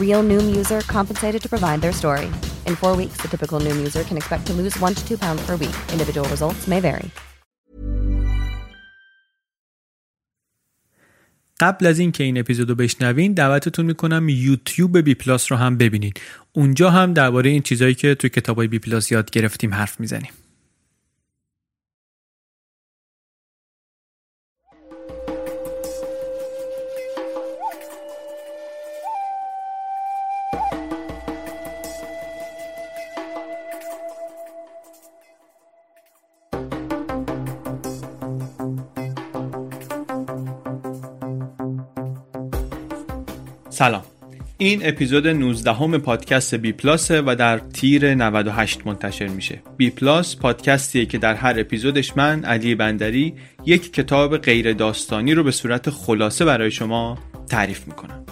Real Noom user compensated to provide their story. In four weeks, the typical Noom user can expect to lose one to two pounds per week. Individual results may vary. قبل از اینکه این اپیزودو بشنوین دعوتتون می‌کنم یوتیوب بی پلاس رو هم ببینید. اونجا هم درباره این چیزایی که توی کتابای بی پلاس یاد گرفتیم حرف می‌زنیم. سلام. این اپیزود 19 همه پادکست بی پلاسه و در تیر 98 منتشر میشه. بی پلاس پادکستیه که در هر اپیزودش من علی بندری یک کتاب غیر داستانی رو به صورت خلاصه برای شما تعریف می‌کنم.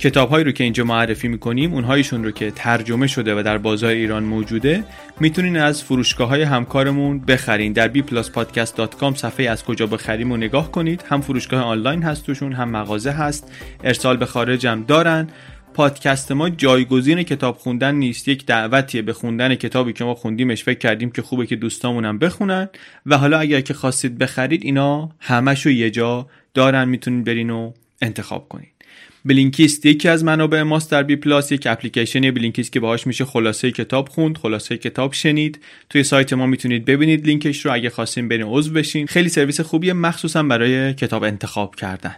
کتاب هایی رو که اینجا معرفی می‌کنیم اونهایشون رو که ترجمه شده و در بازار ایران موجوده می‌تونین از فروشگاه های همکارمون بخرین. در bpluspodcast.com صفحه از کجا بخریم و نگاه کنید. هم فروشگاه آنلاین هست توشون هم مغازه هست. ارسال به خارج هم دارن. پادکست ما جایگزین کتاب خوندن نیست. یک دعوتیه به خوندن کتابی که ما خوندیمش. فکر کردیم که خوبه که دوستامونم بخونن. و حالا اگر که خواستید بخرید اینا همشو یه جا دارن. می‌تونید برین و انتخاب کنید. بلینکیست یکی از منابع ماست در بی پلاس یک اپلیکیشن بلینکیست که باهاش میشه خلاصه کتاب خوند خلاصه کتاب شنید. توی سایت ما می‌تونید ببینید لینکش رو اگه خواستین برین عضو بشین. خیلی سرویس خوبیه مخصوصا برای کتاب انتخاب کردن.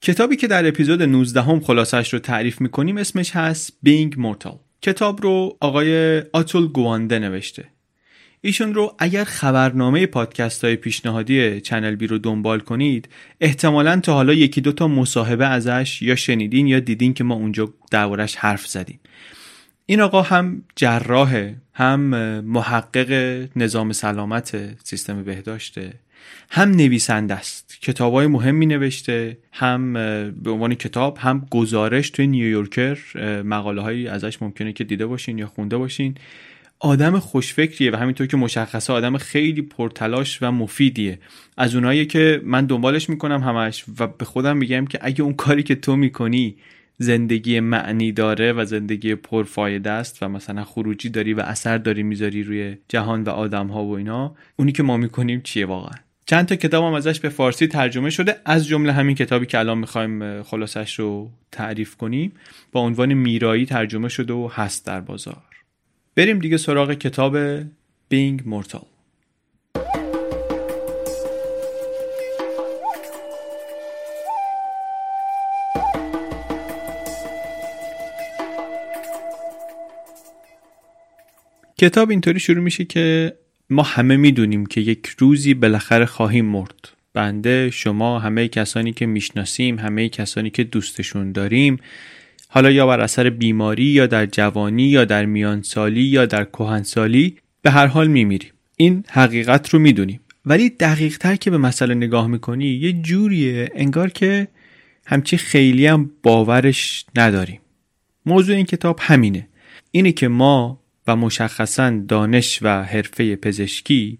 کتابی که در اپیزود 19 هم خلاصش رو تعریف می‌کنیم اسمش هست بینگ مورتال کتاب رو آقای آتول گوانده نوشته. ایشون رو اگر خبرنامه پادکست های پیشنهادی چنل بی رو دنبال کنید احتمالا تا حالا یکی دو تا مصاحبه ازش یا شنیدین یا دیدین که ما اونجا دربارش حرف زدیم. این آقا هم جراحه هم محقق نظام سلامت سیستم بهداشته هم نویسنده است کتاب های مهمی نوشته هم به عنوان کتاب هم گزارش توی نیویورکر مقاله هایی ازش ممکنه که دیده باشین یا خونده باشین. آدم خوشفکریه و همینطور که مشخصه آدم خیلی پرتلاش و مفیدیه. از اونایی که من دنبالش می‌کنم همش و به خودم میگم که اگه اون کاری که تو می‌کنی زندگی معنی داره و زندگی پرفایده است و مثلا خروجی داری و اثر داری می‌ذاری روی جهان و آدم ها و اینا اونی که ما می‌کنیم چیه واقعا؟ چند تا کتاب هم ازش به فارسی ترجمه شده از جمله همین کتابی که الان می‌خوایم خلاصش رو تعریف کنیم. با عنوان میرایی ترجمه شده و هست در بازار. بریم دیگه سراغ کتاب بینگ مورتال. کتاب اینطوری شروع میشه که ما همه می‌دونیم که یک روزی بالاخره خواهیم مرد. بنده شما همه کسانی که می‌شناسیم همه کسانی که دوستشون داریم حالا یا بر اثر بیماری یا در جوانی یا در میانسالی یا در کهنسالی به هر حال میمیریم. این حقیقت رو می‌دونیم. ولی دقیق تر که به مسئله نگاه می‌کنی یه جوریه انگار که همچی خیلی هم باورش نداریم. موضوع این کتاب همینه. اینه که ما و مشخصا دانش و حرفه پزشکی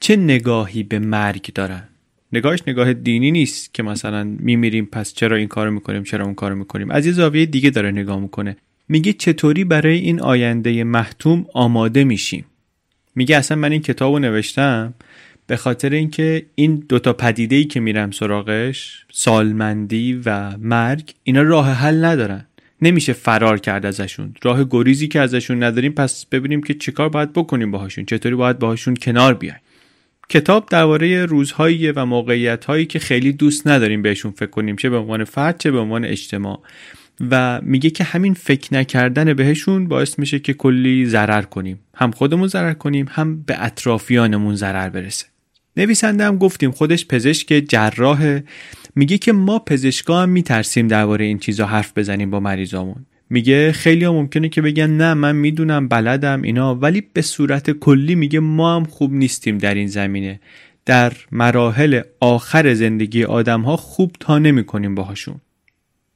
چه نگاهی به مرگ دارن؟ نگاهش نگاه دینی نیست که مثلا میمیریم پس چرا این کارو می‌کنیم چرا اون کارو می‌کنیم؟ از یه زاویه دیگه داره نگاه می‌کنه. میگه چطوری برای این آینده محتوم آماده میشیم؟ میگه اصلا من این کتابو نوشتم به خاطر اینکه این دوتا پدیده ای که میرم سراغش سالمندی و مرگ اینا راه حل ندارن. نمیشه فرار کرد ازشون. راه گریزی که ازشون نداریم پس ببینیم که چیکار باید بکنیم باهاشون. چطوری باید باهاشون کنار بیایم. کتاب درباره روزهایی و موقعیت که خیلی دوست نداریم بهشون فکر کنیم چه به عنوان فرد چه به عنوان اجتماع. و میگه که همین فکر نکردن بهشون باعث میشه که کلی ضرر کنیم. هم خودمون ضرر کنیم هم به اطرافیانمون ضرر برسه. نویسنده هم گفتیم خودش پزشک جراح. میگه که ما پزشکا هم میترسیم درباره این چیزا حرف بزنیم با مریضامون. میگه خیلی ها ممکنه که بگن نه من می‌دونم بلدم اینا ولی به صورت کلی میگه ما هم خوب نیستیم در این زمینه. در مراحل آخر زندگی آدم ها خوب تا نمی کنیم باهاشون.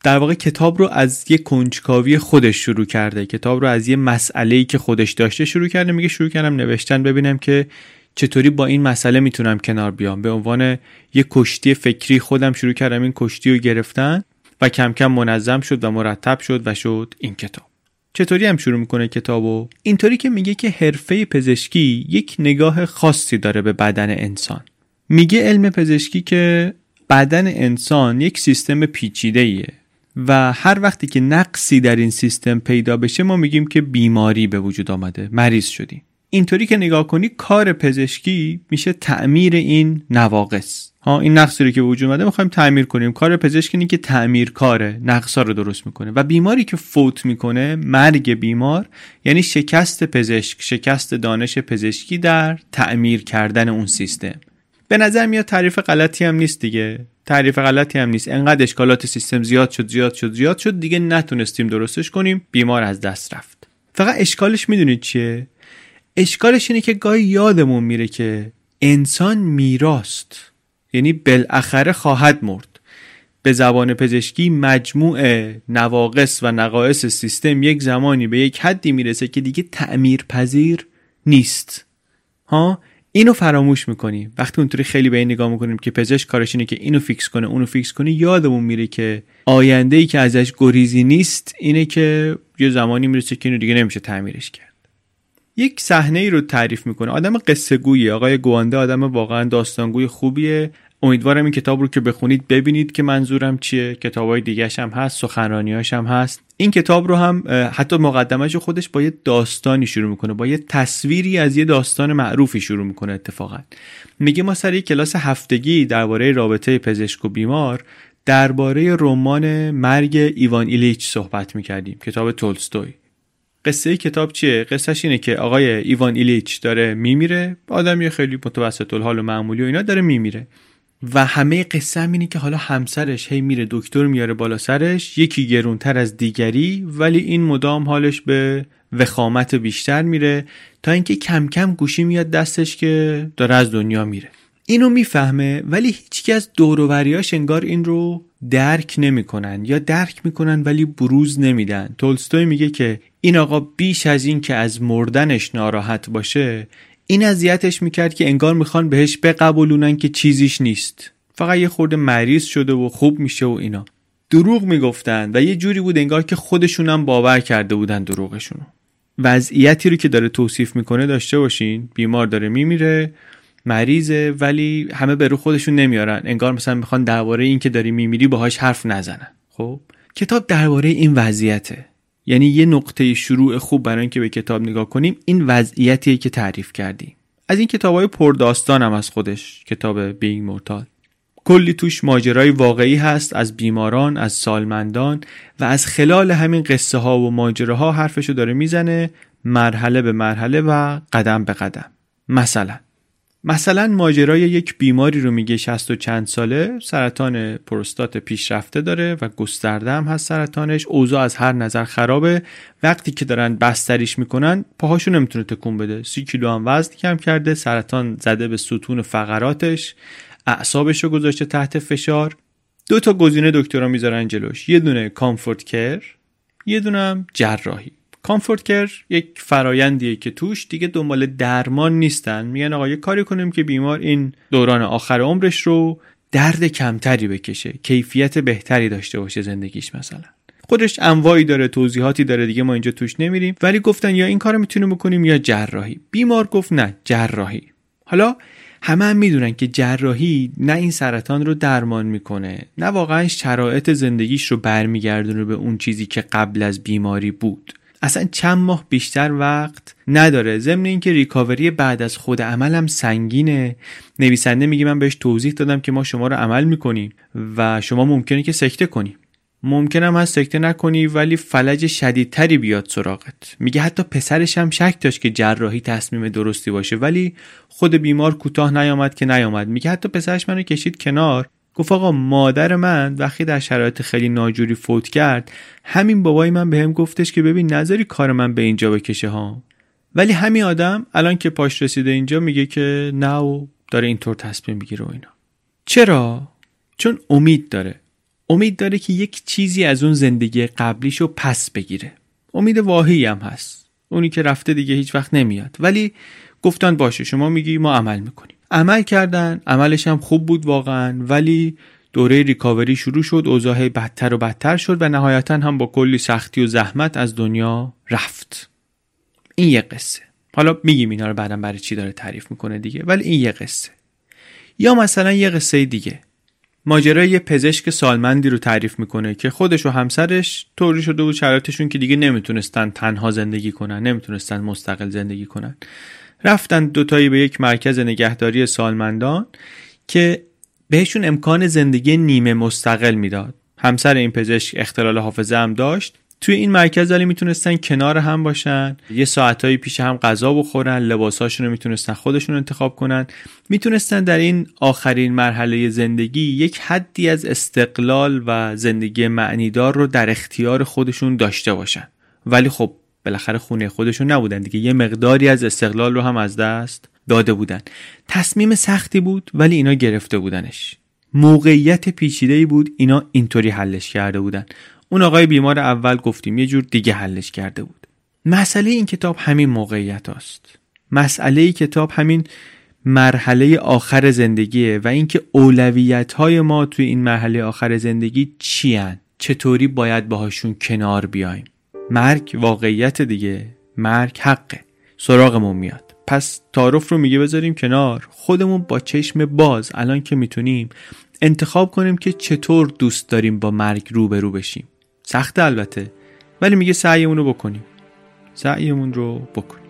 در واقع کتاب رو از یه کنجکاوی خودش شروع کرده. کتاب رو از یه مسئله‌ای که خودش داشته شروع کرده. میگه شروع کردم نوشتن ببینم که چطوری با این مسئله می‌تونم کنار بیام. به عنوان یه کشتی فکری خودم شروع کردم این کشتی رو گرفتن. و کم کم منظم شد و مرتب شد و شد این کتاب. چطوری هم شروع می‌کنه کتابو؟ اینطوری که میگه که حرفه پزشکی یک نگاه خاصی داره به بدن انسان. میگه علم پزشکی که بدن انسان یک سیستم پیچیده ایه و هر وقتی که نقصی در این سیستم پیدا بشه ما میگیم که بیماری به وجود آمده. مریض شدیم. اینطوری که نگاه کنی کار پزشکی میشه تعمیر این نواقص. ها این نقصی رو که وجود اومده می‌خوایم تعمیر کنیم. کار پزشکی اینه که تعمیر کاره نقصا رو درست می‌کنه. و بیماری که فوت می‌کنه مرگ بیمار یعنی شکست پزشک شکست دانش پزشکی در تعمیر کردن اون سیستم. به نظر میاد تعریف غلطی هم نیست دیگه. تعریف غلطی هم نیست. انقدر اشکالات سیستم زیاد شد زیاد شد زیاد شد دیگه نتونستیم درستش کنیم. بیمار از دست رفت. فقط اشکالش می‌دونید چیه؟ اشکالش اینه که گاهی یادمون میره که انسان میراست یعنی بالاخره خواهد مرد. به زبان پزشکی مجموع نواقص و نقایص سیستم یک زمانی به یک حدی می‌رسه که دیگه تعمیر پذیر نیست. ها؟ اینو فراموش می‌کنیم وقتی اونطوری خیلی به این نگاه می‌کنیم که پزشک کارش اینه که اینو fix کنه اونو fix کنه یادمون میره که آینده ای که ازش گریزی نیست اینه که یه زمانی می‌رسه که اینو دیگه نمیشه تعمیرش کرد. یک صحنه ای رو تعریف می‌کنه. آدم قصه گویی آقای گوانده آدم واقعا داستانگوی خوبیه. امیدوارم این کتاب رو که بخونید ببینید که منظورم چیه. کتاب های دیگه هم هست سخنرانیاش هم هست. این کتاب رو هم حتی مقدمش خودش با یه داستانی شروع می‌کنه. با یه تصویری از یه داستان معروفی شروع می‌کنه اتفاقا. میگه ما سر یه کلاس هفتگی درباره رابطه پزشک و بیمار درباره رمان مرگ ایوان ایلیچ صحبت می‌کردیم. کتاب تولستوی. قصه کتاب چیه؟ قصهش اینه که آقای ایوان ایلیچ داره میمیره آدمی خیلی متوسط الحال و معمولی و اینا داره میمیره. و همه قصه هم اینه که حالا همسرش هی میره دکتر میاره بالا سرش یکی گرونتر از دیگری ولی این مدام حالش به وخامت بیشتر میره تا اینکه کم کم گوشی میاد دستش که داره از دنیا میره. اینو می‌فهمه ولی هیچکی از دوروبریاش انگار این رو درک نمی‌کنن یا درک می‌کنن ولی بروز نمیدن. تولستوی میگه که این آقا بیش از این که از مردنش ناراحت باشه این اذیتش می‌کرد که انگار می‌خوان بهش بقبولونن که چیزیش نیست. فقط یه خورده مریض شده و خوب میشه و اینا. دروغ می‌گفتن و یه جوری بود انگار که خودشونم باور کرده بودن دروغشونو. وضعیتی رو که داره توصیف می‌کنه داشته باشین بیمار داره میمیره مریضه ولی همه به رو خودشون نمیارن. انگار مثلا می‌خوان درباره این که داری میمیری باهاش حرف نزنن. خب؟ کتاب درباره این وضعیته. یعنی یه نقطه شروع خوب برای اینکه به کتاب نگاه کنیم این وضعیتیه که تعریف کردیم. از این کتاب های پرداستان هم از خودش کتاب بینگ مورتال کلی توش ماجرای واقعی هست از بیماران از سالمندان و از خلال همین قصه ها و ماجراها حرفشو داره می‌زنه مرحله به مرحله و قدم به قدم. مثلا مثلا ماجرای یک بیماری رو میگه شست و چند ساله سرطان پروستات پیشرفته داره و گسترده هم هست سرطانش. اوضاع از هر نظر خرابه. وقتی که دارن بستریش می‌کنن پاهاشو نمی‌تونه تکون بده. سی کیلو هم وزن کم کرده سرطان زده به ستون فقراتش. اعصابش رو گذاشته تحت فشار. دو تا گزینه دکترا می‌ذارن جلوش. یه دونه کامفورت کر یه دونه هم جراحی. کامفورت کر یک فرایندیه که توش دیگه دنبال درمان نیستن. میگن آقا یه کاری کنیم که بیمار این دوران آخر عمرش رو درد کمتری بکشه کیفیت بهتری داشته باشه زندگیش مثلا. خودش انواعی داره توضیحاتی داره دیگه ما اینجا توش نمیریم. ولی گفتن یا این کارو می‌تونیم بکنیم یا جراحی. بیمار گفت نه جراحی. حالا همه هم می‌دونن که جراحی نه این سرطان رو درمان می‌کنه نه واقعا شرایط زندگیش رو برمیگردونه به اون چیزی که قبل از بیماری بود. اصلا چند ماه بیشتر وقت نداره. ضمن اینکه ریکاوری بعد از خود عملم سنگینه. نویسنده میگه من بهش توضیح دادم که ما شما رو عمل می‌کنیم و شما ممکنه که سکته کنی. ممکنم از سکته نکنی ولی فلج شدیدتری بیاد سراغت. میگه حتی پسرش هم شک داشت که جراحی تصمیم درستی باشه ولی خود بیمار کوتاه نیامد که نیامد. میگه حتی پسرش منو کشید کنار. گفت آقا مادر من وقتی در شرایط خیلی ناجوری فوت کرد همین بابای من بهم گفتش که ببین نظری کار من به اینجا بکشه ها. ولی همین آدم الان که پاش رسیده اینجا میگه که نه و داره اینطور تصمیم می‌گیره و اینا. چرا؟ چون امید داره. امید داره که یک چیزی از اون زندگی قبلیشو پس بگیره. امید واهی هم هست. اونی که رفته دیگه هیچ وقت نمیاد. ولی گفتن باشه شما میگی ما عمل می‌کنیم. عمل کردن عملش هم خوب بود واقعا ولی دوره ریکاوری شروع شد اوضاع بدتر و بدتر شد و نهایتا هم با کلی سختی و زحمت از دنیا رفت. این یه قصه. حالا میگیم اینا رو بعدا برای چی داره تعریف می‌کنه دیگه ولی این یه قصه. یا مثلا یه قصه دیگه. ماجرای یه پزشک سالمندی رو تعریف می‌کنه که خودش و همسرش طوری شده بود شرایطشون که دیگه نمی‌تونستن تنها زندگی کنن نمی‌تونستن مستقل زندگی کنن. رفتن دوتایی به یک مرکز نگهداری سالمندان که بهشون امکان زندگی نیمه مستقل می‌داد. همسر این پزشک اختلال حافظه هم داشت. توی این مرکز ولی می‌تونستن کنار هم باشن. یه ساعتهایی پیش هم غذا بخورن لباساشون رو می‌تونستن خودشون انتخاب کنن. می‌تونستن در این آخرین مرحله زندگی یک حدی از استقلال و زندگی معنیدار رو در اختیار خودشون داشته باشن. ولی خب بالاخره خونه خودشون نبودن دیگه. یه مقداری از استقلال رو هم از دست داده بودن. تصمیم سختی بود ولی اینا گرفته بودنش. موقعیت پیچیده‌ای بود اینا اینطوری حلش کرده بودن. اون آقای بیمار اول گفتیم یه جور دیگه حلش کرده بود. مسئله این کتاب همین موقعیت است. مسئله ای کتاب همین مرحله آخر زندگیه و اینکه اولویت های ما توی این مرحله آخر زندگی چی هن؟ چطوری باید باهاشون کنار بیایم؟ مرگ واقعیت دیگه. مرگ حقه. سراغمون میاد. پس تعارف رو میگه بذاریم کنار. خودمون با چشم باز الان که می‌تونیم انتخاب کنیم که چطور دوست داریم با مرگ روبرو بشیم. سخته البته. ولی میگه سعیمون رو بکنیم. سعیمون رو بکنیم.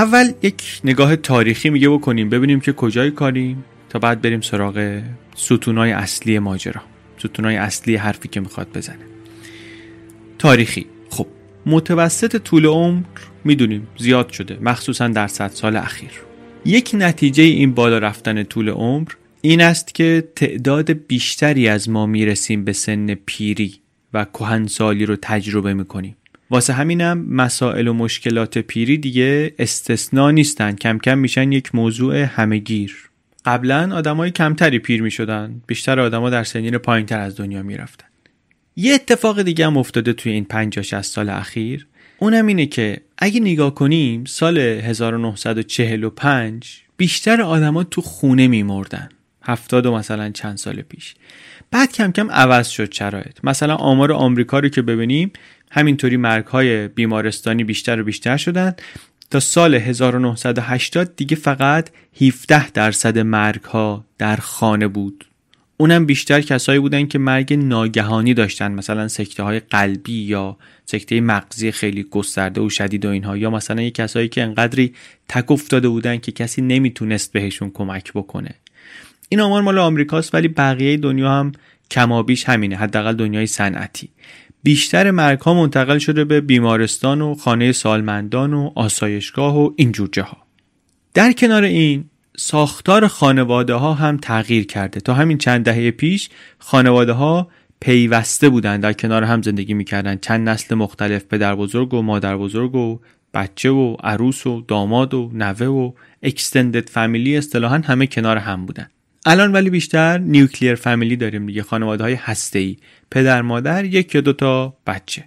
اول یک نگاه تاریخی میگه بکنیم ببینیم که کجای کاریم تا بعد بریم سراغ ستونای اصلی ماجرا ستونای اصلی حرفی که می‌خواد بزنه. تاریخی. خب متوسط طول عمر می‌دونیم زیاد شده مخصوصا در صد سال اخیر. یک نتیجه این بالا رفتن طول عمر این است که تعداد بیشتری از ما می‌رسیم به سن پیری و کهنسالی رو تجربه می‌کنیم. واسه همینم مسائل و مشکلات پیری دیگه استثنا نیستن. کم کم میشن یک موضوع همهگیر قبلا آدمای کمتری پیر می‌شدن. بیشتر آدما در سنین پایینتر از دنیا می‌رفتن. یه اتفاق دیگه هم افتاده توی این 50 60 سال اخیر. اونم اینه که اگه نگاه کنیم سال 1945 بیشتر آدما تو خونه میمردن. هفتاد و مثلا چند سال پیش. بعد کم کم عوض شد شرایط. مثلا آمار آمریکا رو که ببینیم همینطوری مرگ های بیمارستانی بیشتر و بیشتر شدن تا سال 1980 دیگه فقط 17 درصد مرگ ها در خانه بود. اونم بیشتر کسایی بودن که مرگ ناگهانی داشتن مثلا سکته های قلبی یا سکته مغزی خیلی گسترده و شدید و اینها یا مثلا یه کسایی که انقدری تک افتاده بودن که کسی نمی‌تونست بهشون کمک بکنه. این آمار مال آمریکاست ولی بقیه دنیا هم کمابیش همینه حداقل دنیای صنعتی. بیشتر مرگ ها منتقل شده به بیمارستان و خانه سالمندان و آسایشگاه و اینجور جاها. در کنار این ساختار خانواده ها هم تغییر کرده. تا همین چند دهه پیش خانواده ها پیوسته بودند در کنار هم زندگی می‌کردن. چند نسل مختلف پدر بزرگ و مادر بزرگ و بچه و عروس و داماد و نوه و اکستندد فامیلی اصطلاحا همه کنار هم بودن. الان ولی بیشتر نیوکلیر فامیلی داریم دیگه خانواده های هسته ای پدر مادر یک یا دو تا بچه.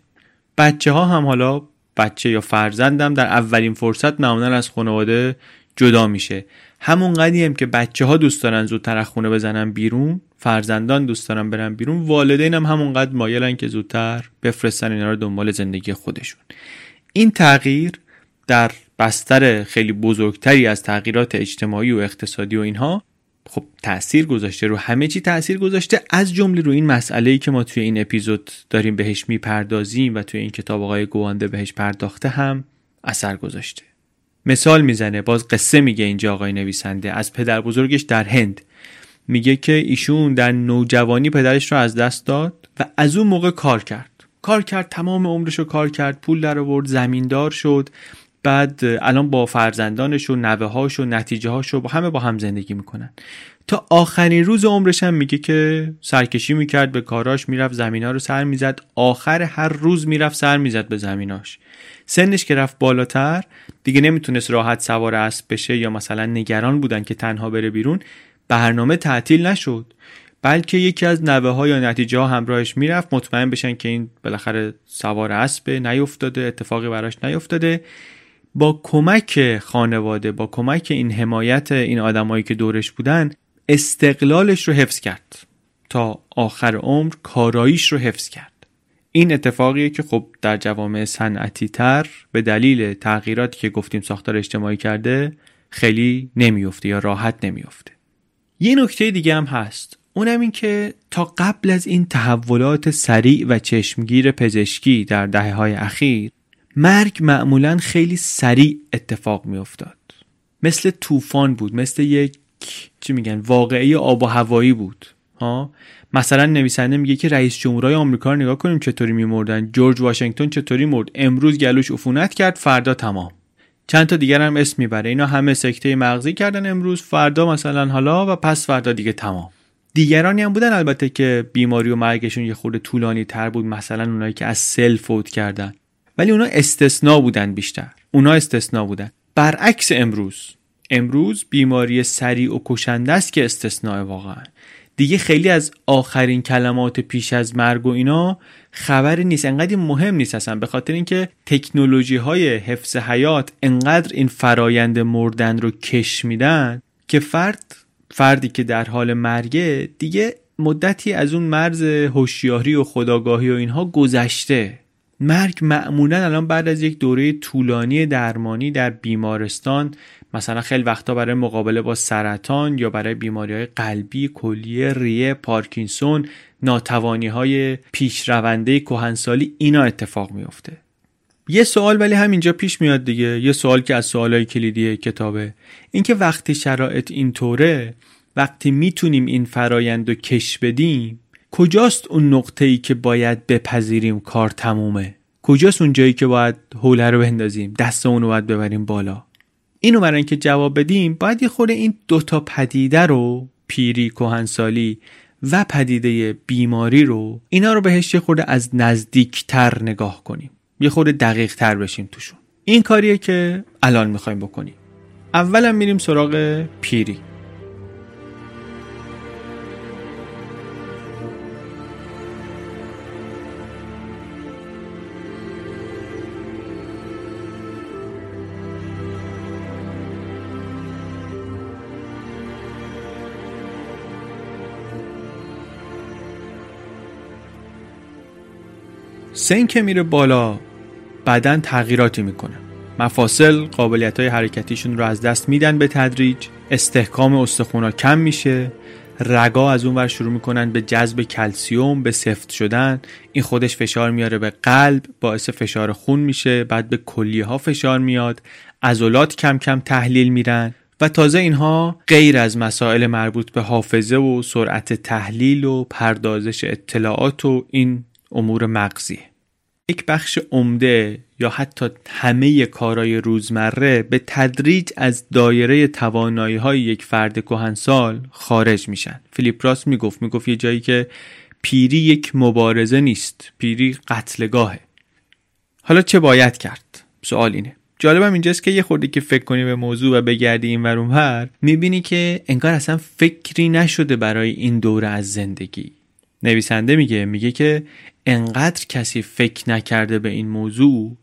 بچه ها هم حالا بچه یا فرزندم در اولین فرصت معمولا از خانواده جدا میشه. همون قدی هم که بچه ها دوست دارن زودتر از خونه بزنن بیرون فرزندان دوست دارن برن بیرون والدین هم همونقدر مایلن که زودتر بفرستن اینا رو دنبال زندگی خودشون. این تغییر در بستر خیلی بزرگتری از تغییرات اجتماعی و اقتصادی و اینها خب تاثیر گذاشته رو همه چی تاثیر گذاشته. از جمله رو این مسئله ای که ما توی این اپیزود داریم بهش می‌پردازیم و توی این کتاب آقای گوانده بهش پرداخته هم اثر گذاشته. مثال می‌زنه باز قصه میگه اینجا آقای نویسنده. از پدر بزرگش در هند. میگه که ایشون در نوجوانی پدرش رو از دست داد و از اون موقع کار کرد. کار کرد تمام عمرش رو کار کرد پول در آورد زمیندار شد. بعد الان با فرزندانش و نوه هاش و نتیجه هاش و با همه با هم زندگی می‌کنن. تا آخرین روز عمرش هم میگه که سرکشی می‌کرد به کاراش می‌رفت زمین ها رو سر می‌زد. آخر هر روز می‌رفت سر می‌زد به زمیناش. سنش که رفت بالاتر دیگه نمی‌تونست راحت سوار اسب بشه یا مثلا نگران بودن که تنها بره بیرون برنامه تعطیل نشد. بلکه یکی از نوه ها یا نتیجه ها همراهش می‌رفت مطمئن بشن که این بالاخره سوار اسب نیفتاده اتفاقی براش نیفتاده. با کمک خانواده با کمک این حمایت این آدمایی که دورش بودن استقلالش رو حفظ کرد. تا آخر عمر کاراییش رو حفظ کرد. این اتفاقیه که خب در جوامع صنعتی تر به دلیل تغییراتی که گفتیم ساختار اجتماعی کرده خیلی نمیفته یا راحت نمیفته یه نکته دیگه هم هست. اونم این که تا قبل از این تحولات سریع و چشمگیر پزشکی در دهه های اخیر مرگ معمولا خیلی سریع اتفاق میافتاد. مثل طوفان بود مثل یک چی میگن واقعی آب و هوایی بود. ها؟ مثلا نویسنده میگه که رئیس جمهورهای آمریکا رو نگاه کنیم چطوری میمردن. جورج واشنگتن چطوری مرد؟ امروز گلوش عفونت کرد فردا تمام. چند تا دیگر هم اسم می‌بره. اینا همه سکته مغزی کردن امروز. فردا مثلا حالا و پس فردا دیگه تمام. دیگرانی هم بودن البته که بیماری و مرگشون یه خورده طولانی تر بود. مثلا اونایی که از سل فوت کردن. ولی اونا استثنا بودن بیشتر. اونا استثنا بودن. برعکس امروز. امروز بیماری سریع و کشنده است که استثناء واقعا. دیگه خیلی از آخرین کلمات پیش از مرگ و اینا خبری نیست. انقدر مهم نیست اصلا. به خاطر اینکه تکنولوژی های حفظ حیات انقدر این فرایند مردن رو کش میدن که فرد فردی که در حال مرگه دیگه مدتی از اون مرز هوشیاری و خداگاهی و اینها گذشته. مرگ معمولا الان بعد از یک دوره طولانی درمانی در بیمارستان مثلا خیلی وقتا برای مقابله با سرطان یا برای بیماری های قلبی کلیه ریه پارکینسون ناتوانی های پیشرونده کهنسالی اینا اتفاق میفته یه سوال ولی همینجا پیش میاد دیگه یه سوال که از سوالای کلیدی کتابه. اینکه وقتی شرایط اینطوره وقتی می‌تونیم این فرایند رو کش بدیم کجاست اون نقطه ای که باید بپذیریم کار تمومه؟ کجاست اون جایی که باید حوله رو بندازیم دستمون رو باید ببریم بالا؟ اینو برای اینکه جواب بدیم باید یه خورده این دوتا پدیده رو پیری کهنسالی و پدیده بیماری رو اینا رو بهش یه خورده از نزدیکتر نگاه کنیم. یه خورده دقیق تر بشیم توشون. این کاریه که الان می‌خوایم بکنیم. اولا میریم سراغ پیری. سن که میره بالا بعدا تغییراتی می‌کنه. مفاصل قابلیت های حرکتیشون رو از دست میدن به تدریج استحکام استخونا کم میشه رگا از اون ور شروع می‌کنن به جذب کلسیوم به سفت شدن. این خودش فشار میاره به قلب باعث فشار خون میشه بعد به کلیه ها فشار میاد. عضلات کم کم تحلیل میرن و تازه اینها غیر از مسائل مربوط به حافظه و سرعت تحلیل و پردازش اطلاعات و این امور مغزی. یک بخش عمده یا حتی همه کارهای روزمره به تدریج از دایره توانایی های یک فرد کهنسال خارج میشن. فیلیپ راست می‌گفت می‌گفت یه جایی که پیری یک مبارزه نیست پیری قتلگاهه. حالا چه باید کرد؟ سوال اینه. جالبم اینجاست که یه خورده که فکر کنی به موضوع و بگردی این ور اونور می‌بینی که انگار اصلا فکری نشده برای این دوره از زندگی. نویسنده میگه میگه که انقدر کسی فکر نکرده به این موضوع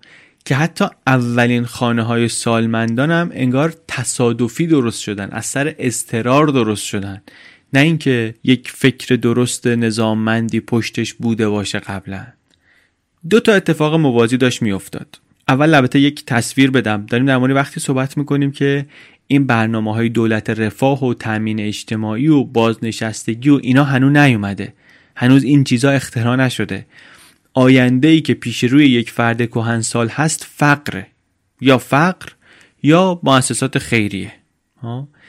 که حتی اولین خانه های سالمندان هم انگار تصادفی درست شدن از سر استرار درست شدن. نه اینکه یک فکر درست نظاممندی پشتش بوده باشه قبلا. دو تا اتفاق موازی داشت میافتاد. اول البته یک تصویر بدم. داریم در مورد وقتی صحبت می‌کنیم که این برنامه های دولت رفاه و تامین اجتماعی و بازنشستگی و اینا هنوز نیومده. هنوز این چیزا اختراع نشده. آینده ای که پیش روی یک فرد کهنسال هست فقر یا فقر یا مؤسسات خیریه.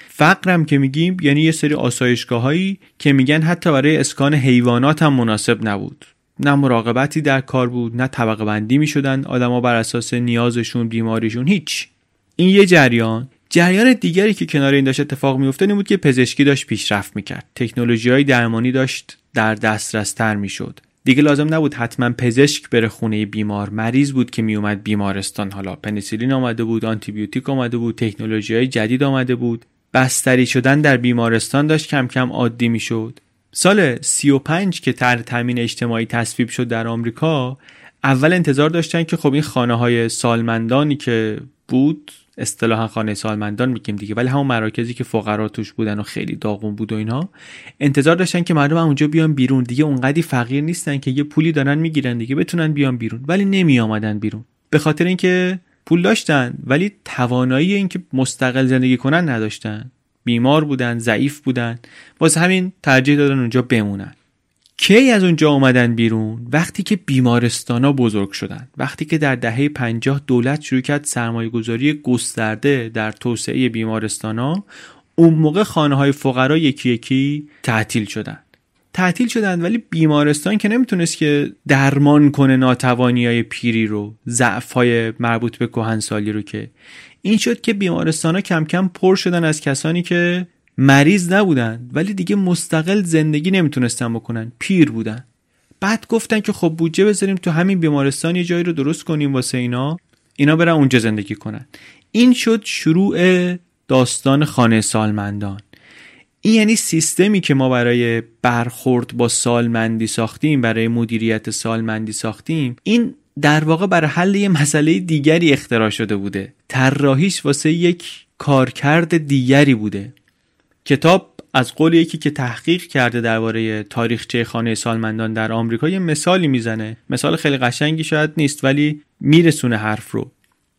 فقرم که میگیم یعنی یه سری آسایشگاه هایی که میگن حتی برای اسکان حیوانات هم مناسب نبود. نه مراقبتی در کار بود نه طبقه بندی می‌شدن آدما بر اساس نیازشون بیماریشون هیچ. این یه جریان. جریان دیگری که کنار این داشت اتفاق میافتاد این بود که پزشکی داشت پیشرفت می‌کرد. تکنولوژی های درمانی داشت. در دسترس تر می‌شد. دیگه لازم نبود حتما پزشک بره خونه بیمار. مریض بود که میومد بیمارستان. حالا پنیسیلین آمده بود آنتیبیوتیک آمده بود تکنولوژی های جدید آمده بود. بستری شدن در بیمارستان داشت کم کم عادی می‌شد. سال 35 که طرح تامین اجتماعی تصویب شد در آمریکا اول انتظار داشتن که خب این خانه های سالمندانی که بود اصطلاحا خانه سالمندان میگیم دیگه ولی همون مراکزی که فقرا توش بودن و خیلی داغون بود و اینها انتظار داشتن که مردم اونجا بیان بیرون دیگه اونقدی فقیر نیستن که یه پولی دارن می‌گیرن دیگه بتونن بیان بیرون ولی نمی آمدن بیرون. به خاطر اینکه پول داشتن ولی توانایی اینکه مستقل زندگی کنن نداشتن. بیمار بودن ضعیف بودن. واسه همین ترجیح دادن اونجا بمونن. کی از اونجا آمدن بیرون؟ وقتی که بیمارستانا بزرگ شدن. وقتی که در دهه 50 دولت شروع کرد سرمایه گذاری گسترده در توسعه بیمارستانا اون موقع خانه های فقرا یکی یکی تعطیل شدن. تعطیل شدن ولی بیمارستان که نمی‌تونست که درمان کنه ناتوانی های پیری رو ضعف های مربوط به کهنسالی رو که. این شد که بیمارستان ها کم کم پر شدن از کسانی که مریض نبودن ولی دیگه مستقل زندگی نمی‌تونستن بکنن. پیر بودن. بعد گفتن که خب بودجه بذاریم تو همین بیمارستان یه جایی رو درست کنیم واسه اینا. اینا برن اونجا زندگی کنن. این شد شروع داستان خانه سالمندان. این یعنی سیستمی که ما برای برخورد با سالمندی ساختیم برای مدیریت سالمندی ساختیم این در واقع برای حل یه مسئله دیگری اختراع شده بوده. طراحیش واسه یک کارکرد دیگری بوده. کتاب از قول یکی که تحقیق کرده درباره تاریخچه خانه سالمندان در آمریکا یه مثالی می‌زنه. مثال خیلی قشنگی شاید نیست ولی میرسونه حرف رو.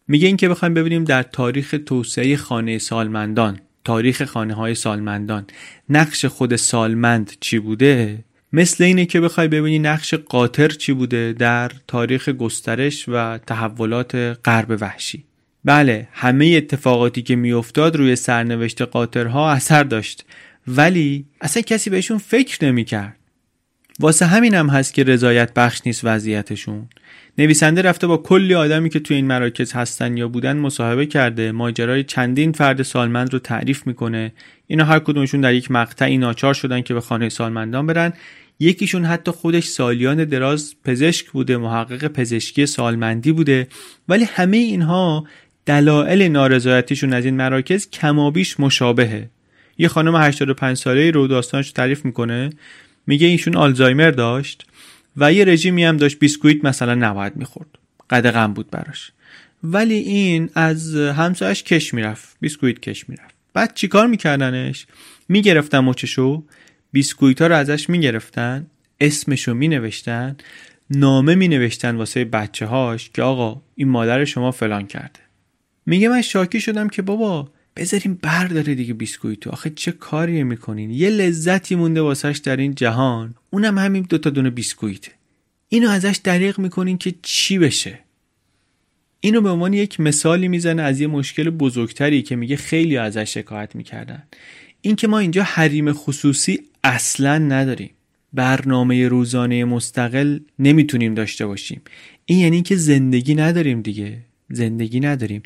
میگه اینکه بخوایم ببینیم در تاریخ توسعه خانه سالمندان تاریخ خانه های سالمندان نقش خود سالمند چی بوده؟ مثل اینه که بخوای ببینی نقش قاطر چی بوده در تاریخ گسترش و تحولات غرب وحشی. بله همه اتفاقاتی که میافتاد روی سرنوشت قاطرها اثر داشت. ولی اصلا کسی بهشون فکر نمی‌کرد. واسه همین هم هست که رضایت بخش نیست وضعیتشون. نویسنده رفته با کلی آدمی که توی این مراکز هستن یا بودن مصاحبه کرده ماجرای چندین فرد سالمند رو تعریف می‌کنه. اینا هر کدومشون در یک مقطعی ناچار شدن که به خانه سالمندان برن. یکیشون حتی خودش سالیان دراز پزشک بوده محقق پزشکی سالمندی بوده. ولی همه اینها دلایل نارضایتیشون از این مراکز کمابیش مشابهه. یه خانم 85 ساله رو داستانش تعریف می‌کنه. میگه ایشون آلزایمر داشت و یه رژیمی هم داشت بیسکویت مثلا نباید می‌خورد. قدغن بود براش. ولی این از همسایش کش می‌رفت بیسکویت کش می‌رفت. بعد چیکار میکردنش؟ می‌گرفتن مچشو بیسکویت ها رو ازش می‌گرفتن اسمشو مینوشتن نامه مینوشتن واسه بچه هاش که آقا این مادر شما فلان کرده. میگه من شاکی شدم که بابا بذاریم برداره دیگه بیسکویتو. آخه چه کاری می‌کنین؟ یه لذتی مونده واسهش در این جهان. اونم همین دوتا دونه بیسکویته. اینو ازش دریغ می‌کنین که چی بشه؟ اینو به عنوان یک مثالی می‌زنه از یه مشکل بزرگتری که میگه خیلی ازش شکایت می‌کردن. اینکه ما اینجا حریم خصوصی اصلا نداریم. برنامه روزانه مستقل نمی‌تونیم داشته باشیم. این یعنی که زندگی نداریم دیگه. زندگی نداریم.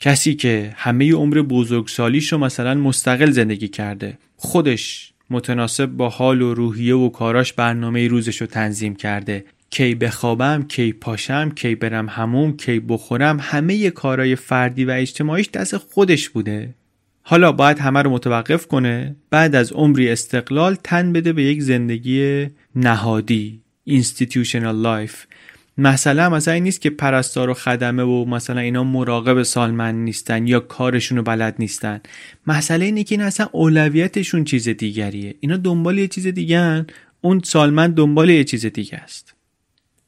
کسی که همه عمر بزرگسالیش رو مثلا مستقل زندگی کرده خودش متناسب با حال و روحیه و کاراش برنامه روزش رو تنظیم کرده. کی بخوابم کی پاشم کی برم هموم کی بخورم همه کارهای فردی و اجتماعیش دست خودش بوده. حالا باید همه رو متوقف کنه. بعد از عمری استقلال تن بده به یک زندگی نهادی institutional life. مثلا مثلا این نیست که پرستار و خدمه و مثلا اینا مراقب سالمند نیستن یا کارشون رو بلد نیستن. مسئله اینه که این اصلا اولویتشون چیز دیگریه. اینا دنبال یه چیز دیگه اون سالمند دنبال یه چیز دیگه است.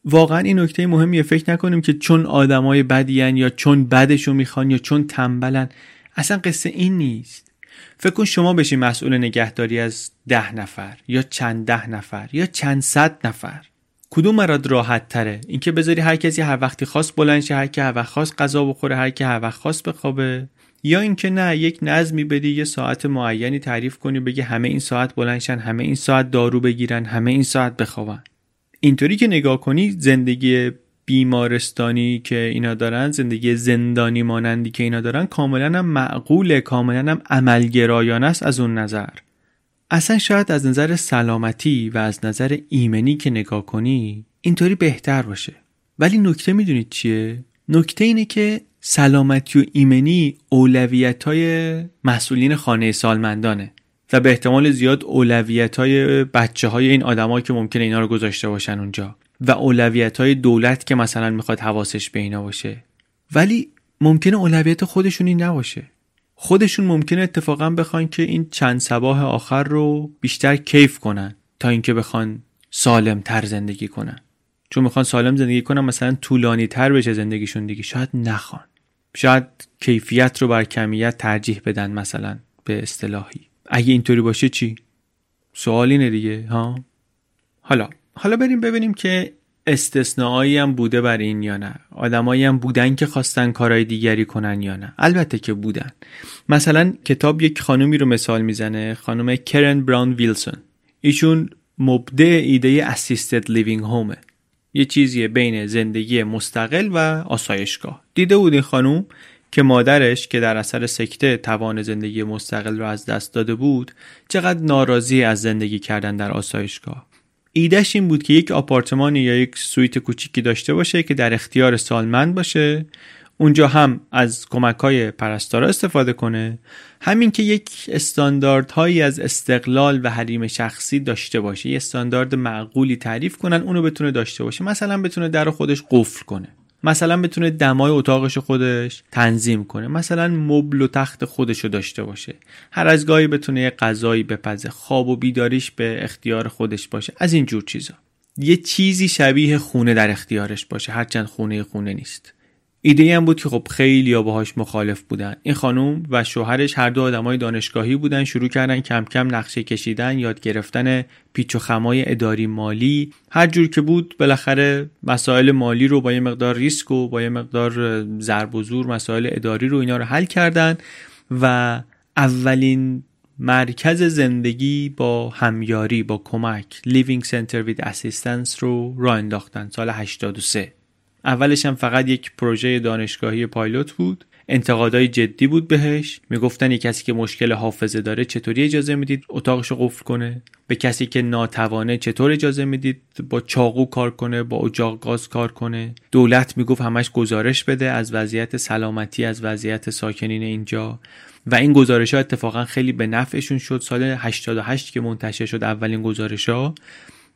واقعا این نکته مهمیه. فکر نکنیم که چون آدمای بدیان یا چون بدشو می‌خوان یا چون تنبلن. اصلا قصه این نیست. فکر کن شما بشی مسئول نگهداری از ده نفر یا چند ده نفر یا چند صد نفر. کدوم مراد راحت تره؟ اینکه بذاری هر کسی هر وقتی خواست بلند شه هر کی هر وقت خواست غذا بخوره هر کی هر وقت خواست بخوابه. یا اینکه نه یک نظمی بدی یه ساعت معینی تعریف کنی بگی همه این ساعت بلندشن همه این ساعت دارو بگیرن همه این ساعت بخوابن. اینطوری که نگاه کنی زندگی بیمارستانی که اینا دارن زندگی زندانی مانندی که اینا دارن کاملا هم معقوله کاملا هم عملگرایانه است از اون نظر. اصلا شاید از نظر سلامتی و از نظر ایمنی که نگاه کنی اینطوری بهتر باشه. ولی نکته می‌دونید چیه؟ نکته اینه که سلامتی و ایمنی اولویت های مسئولین خانه سالمندانه و به احتمال زیاد اولویت های بچه های این آدمایی که ممکنه اینا رو گذاشته باشن اونجا و اولویت های دولت که مثلا می‌خواد حواسش به اینا باشه. ولی ممکنه اولویت خودشونی نباشه. خودشون ممکنه اتفاقا بخوان که این چند سباه آخر رو بیشتر کیف کنن تا اینکه بخوان سالم تر زندگی کنن. چون می‌خوان سالم زندگی کنن مثلا طولانی تر بشه زندگیشون دیگه. شاید نخوان. شاید کیفیت رو بر کمیت ترجیح بدن مثلا به اصطلاحی. اگه اینطوری باشه چی؟ سوال اینه دیگه ها؟ حالا. حالا بریم ببینیم که استثنایی هم بوده بر این یا نه؟ آدمایی هم بودن که خواستن کارهای دیگری کنن یا نه؟ البته که بودن. مثلا کتاب یک خانومی رو مثال می‌زنه خانم کرن براون ویلسون. ایشون مبدع ایده assisted living homeه یه چیزی بین زندگی مستقل و آسایشگاه. دیده بود این خانوم که مادرش که در اثر سکته توان زندگی مستقل رو از دست داده بود چقدر ناراضی از زندگی کردن در آسایشگاه. ایدهش این بود که یک آپارتمان یا یک سوئیت کوچیکی داشته باشه که در اختیار سالمند باشه اونجا هم از کمک های پرستارا استفاده کنه. همین که یک استانداردهایی از استقلال و حریم شخصی داشته باشه یه استاندارد معقولی تعریف کنن اونو بتونه داشته باشه. مثلا بتونه در خودش قفل کنه. مثلا بتونه دمای اتاقش خودش تنظیم کنه. مثلا مبل و تخت خودش رو داشته باشه. هر از گاهی بتونه یه غذایی بپزه. خواب و بیداریش به اختیار خودش باشه. از این جور چیزا. یه چیزی شبیه خونه در اختیارش باشه. هرچند خونه خونه نیست. ایده هم بود که خب خیلی یا باهاش مخالف بودن. این خانوم و شوهرش هر دو آدمای دانشگاهی بودن شروع کردن کم کم نقشه کشیدن یاد گرفتن پیچ و خمای اداری مالی. هر جور که بود بالاخره مسائل مالی رو با یه مقدار ریسک و با یه مقدار ضرب و زور مسائل اداری رو اینا رو حل کردن و اولین مرکز زندگی با همیاری با کمک Living Center with Assistance رو راه انداختن. سال 83 اولش هم فقط یک پروژه دانشگاهی پایلوت بود. انتقادهای جدی بود بهش. می‌گفتن یک کسی که مشکل حافظه داره چطوری اجازه می‌دید اتاقشو قفل کنه؟ به کسی که ناتوانه چطور اجازه می‌دید با چاقو کار کنه با اجاق گاز کار کنه؟ دولت می‌گفت همش گزارش بده از وضعیت سلامتی از وضعیت ساکنین اینجا. و این گزارش ها اتفاقا خیلی به نفعشون شد. سال 88 که منتشر شد اولین گزارش ها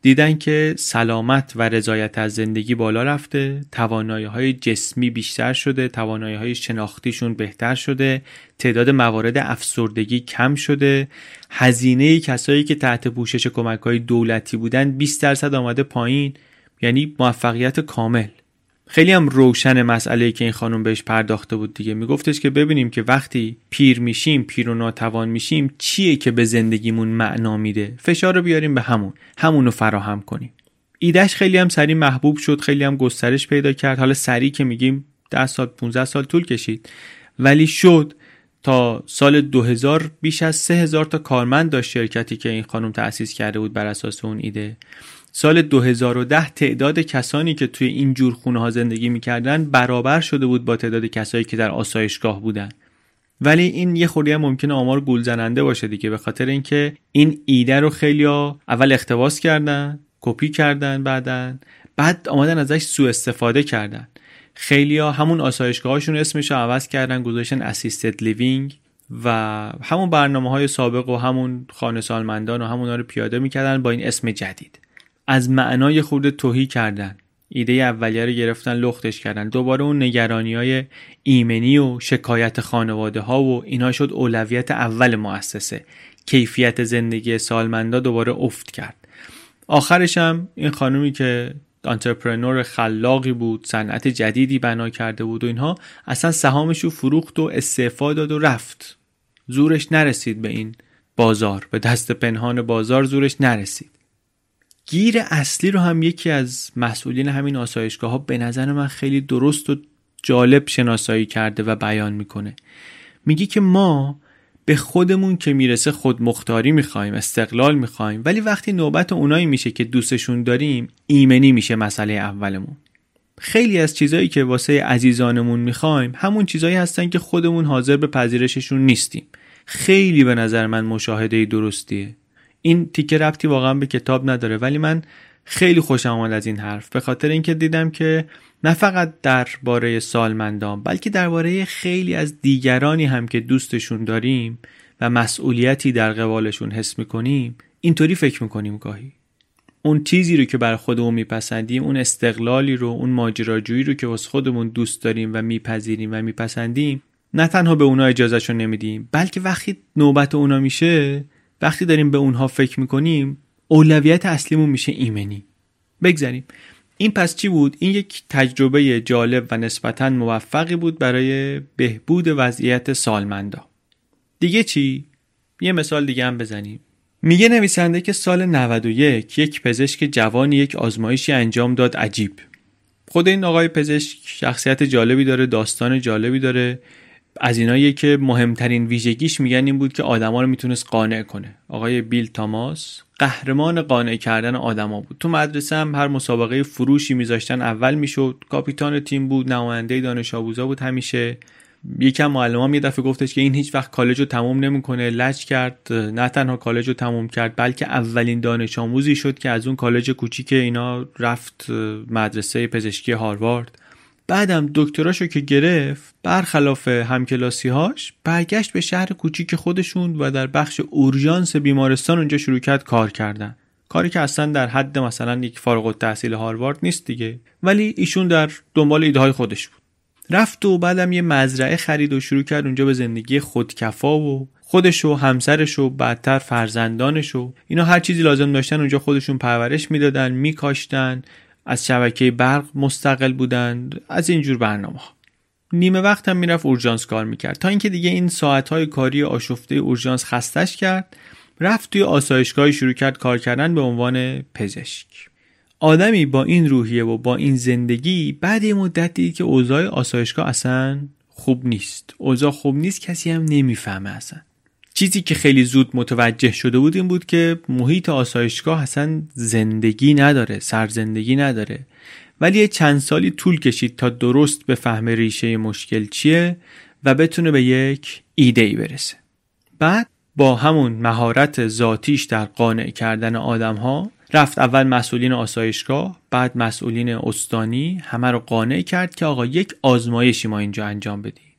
دیدن که سلامت و رضایت از زندگی بالا رفته توانایی های جسمی بیشتر شده توانایی های شناختیشون بهتر شده تعداد موارد افسردگی کم شده. هزینه کسایی که تحت پوشش کمک های دولتی بودن 20 درصد آمده پایین یعنی موفقیت کامل. خیلی هم روشن مسئله که این خانم بهش پرداخته بود دیگه. میگفتش که ببینیم که وقتی پیر میشیم پیر و ناتوان میشیم چیه که به زندگیمون معنا میده؟ فشار رو بیاریم به همون. همون رو فراهم کنیم. ایدهش خیلی هم سریع محبوب شد خیلی هم گسترش پیدا کرد. حالا سریع که میگیم 10 سال 15 سال طول کشید. ولی شد تا سال 2000 بیش از 3000 تا کارمند داشت شرکتی که این خانم تأسیس کرده بود بر اساس اون ایده. سال 2010 تعداد کسانی که توی این جور خونه ها زندگی می‌کردن برابر شده بود با تعداد کسایی که در آسایشگاه بودن. ولی این یه خوری هم ممکنه آمار گول زننده باشه دیگه به خاطر اینکه این ایده رو خیلی اول اقتباس کردن کپی کردن بعدن بعد آمدن ازش سوء استفاده کردن. خیلی ها همون آسایشگاهاشون اسمش رو عوض کردن گذاشتن assisted living و همون برنامه های سابق و همون خانه سالمندان و همون رو پیاده می‌کردن با این اسم جدید. از معنای خود تهی کردن. ایده اولیه رو گرفتن لختش کردن. دوباره اون نگرانی های ایمنی و شکایت خانواده ها و اینا شد اولویت اول مؤسسه. کیفیت زندگی سالمندا دوباره افت کرد. آخرش هم این خانومی که انترپرنور خلاقی بود صنعت جدیدی بنا کرده بود و اینها اصلا سهامش رو فروخت و استعفا داد و رفت. زورش نرسید به این بازار. به دست پنهان بازار زورش نرسید. گیر اصلی رو هم یکی از مسئولین همین آسایشگاه ها به نظر من خیلی درست و جالب شناسایی کرده و بیان می‌کنه. میگی که ما به خودمون که می‌رسه خود مختاری می‌خوایم استقلال می‌خوایم ولی وقتی نوبت اونایی میشه که دوستشون داریم ایمنی میشه مسئله اولمون. خیلی از چیزایی که واسه عزیزانمون می‌خوایم همون چیزایی هستن که خودمون حاضر به پذیرششون نیستیم. خیلی به نظر من مشاهده درستیه. این تیکه ربطی واقعا به کتاب نداره ولی من خیلی خوشم آمد از این حرف. به خاطر اینکه دیدم که نه فقط درباره سالمندان بلکه درباره خیلی از دیگرانی هم که دوستشون داریم و مسئولیتی در قبالشون حس می‌کنیم اینطوری فکر می‌کنیم گاهی. اون چیزی رو که بر خودمون میپسندیم اون استقلالی رو اون ماجراجویی رو که واسه خودمون دوست داریم و میپذیریم و میپسندیم نه تنها به اونا اجازهشون نمیدیم بلکه وقتی نوبت اونا میشه وقتی داریم به اونها فکر می‌کنیم اولویت اصلیمون میشه ایمنی. بگذاریم این پس چی بود؟ این یک تجربه جالب و نسبتا موفقی بود برای بهبود وضعیت سالمندا. دیگه چی؟ یه مثال دیگه هم بزنیم. میگه نویسنده که سال 91 یک پزشک جوانی یک آزمایشی انجام داد عجیب. خود این آقای پزشک شخصیت جالبی داره داستان جالبی داره. از اینایی که مهمترین ویژگیش میگن این بود که آدما رو می‌تونست قانع کنه. آقای بیل تاماس قهرمان قانع کردن آدما بود. تو مدرسه هم هر مسابقه فروشی میذاشتن اول می‌شد کاپیتان تیم بود نماینده دانش آموزا بود همیشه. یکم معلم یه دفعه گفتش که این هیچ وقت کالج رو تموم نمی‌کنه لج کرد. نه تنها کالج رو تموم کرد بلکه اولین دانش آموزی شد که از اون کالج کوچیک اینا رفت مدرسه پزشکی هاروارد. بعدم دکتراشو که گرفت برخلاف همکلاسیهاش برگشت به شهر کوچیک خودشون و در بخش اورژانس بیمارستان اونجا شروع کرد کار کردن. کاری که اصلا در حد مثلا یک فارغ التحصیل هاروارد نیست دیگه ولی ایشون در دنبال ایده های خودش بود. رفت و بعدم یه مزرعه خرید و شروع کرد اونجا به زندگی خودکفا و خودش و همسرش و بعدتر فرزندانش و اینا هر چیزی لازم داشتن اونجا خودشون پرورش می‌دادن میکاشتن. از شبکه برق مستقل بودند. از اینجور برنامه ها. نیمه وقت هم می‌رفت اورژانس کار می‌کرد. تا اینکه دیگه این ساعتهای کاری آشفته اورژانس خستش کرد رفت توی آسایشگاهی شروع کرد کار کردن به عنوان پزشک. آدمی با این روحیه و با این زندگی بعد یه مدت دید که اوضاع آسایشگاه اصلا خوب نیست. اوضاع خوب نیست کسی هم نمی‌فهمه اصلا. چیزی که خیلی زود متوجه شده بود این بود که محیط آسایشگاه اصلا زندگی نداره سرزندگی نداره. ولی چند سالی طول کشید تا درست به فهم ریشه مشکل چیه و بتونه به یک ایده ای برسه. بعد با همون مهارت ذاتیش در قانع کردن آدم ها رفت اول مسئولین آسایشگاه بعد مسئولین استانی همه رو قانع کرد که آقا یک آزمایشی ما اینجا انجام بدیم.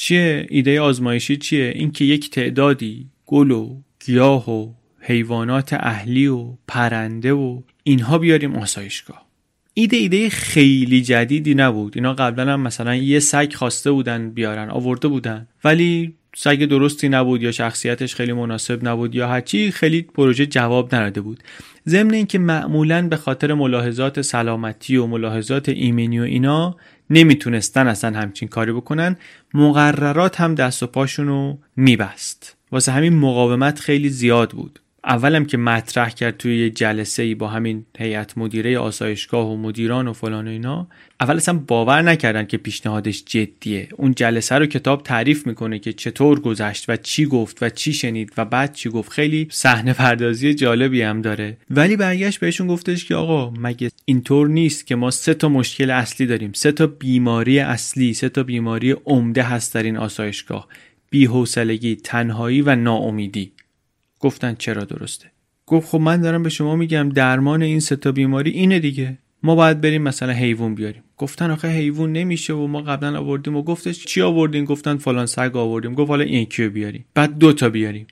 چیه? ایده آزمایشی چیه؟ اینکه یک تعدادی گل و گیاه و حیوانات اهلی و پرنده و اینها بیاریم آسایشگاه. ایده ایده خیلی جدیدی نبود. اینا قبلا هم مثلا یه سگ خواسته بودن بیارن آورده بودن. ولی سگ درستی نبود یا شخصیتش خیلی مناسب نبود یا هرچی خیلی پروژه جواب نداده بود. ضمن اینکه معمولا به خاطر ملاحظات سلامتی و ملاحظات ایمنی و اینا نمی‌تونستن اصلا همچین کاری بکنن مقررات هم دست و پاشون رو میبست. واسه همین مقاومت خیلی زیاد بود. اولم که مطرح کرد توی یه جلسه ای با همین هیئت مدیره آسایشگاه و مدیران و فلان و اینا اول اصلا باور نکردن که پیشنهادش جدیه. اون جلسه رو کتاب تعریف می‌کنه که چطور گذشت و چی گفت و چی شنید و بعد چی گفت. خیلی صحنه پردازی جالبی هم داره. ولی برگشت بهشون گفتش که آقا مگه اینطور نیست که ما سه تا مشکل اصلی داریم. سه تا بیماری اصلی سه تا بیماری عمده هست در این آسایشگاه. بی‌حوصلگی تنهایی و ناامیدی. گفتن چرا درسته. گفت خب من دارم به شما میگم درمان این ستا بیماری اینه دیگه. ما باید بریم مثلا حیوان بیاریم. گفتن آخه حیوان نمیشه و ما قبلا آوردیم و گفتش چی آوردین؟ گفتن فلان سگ آوردیم. گفت حالا این کیو بیاریم. بعد دوتا بیاریم.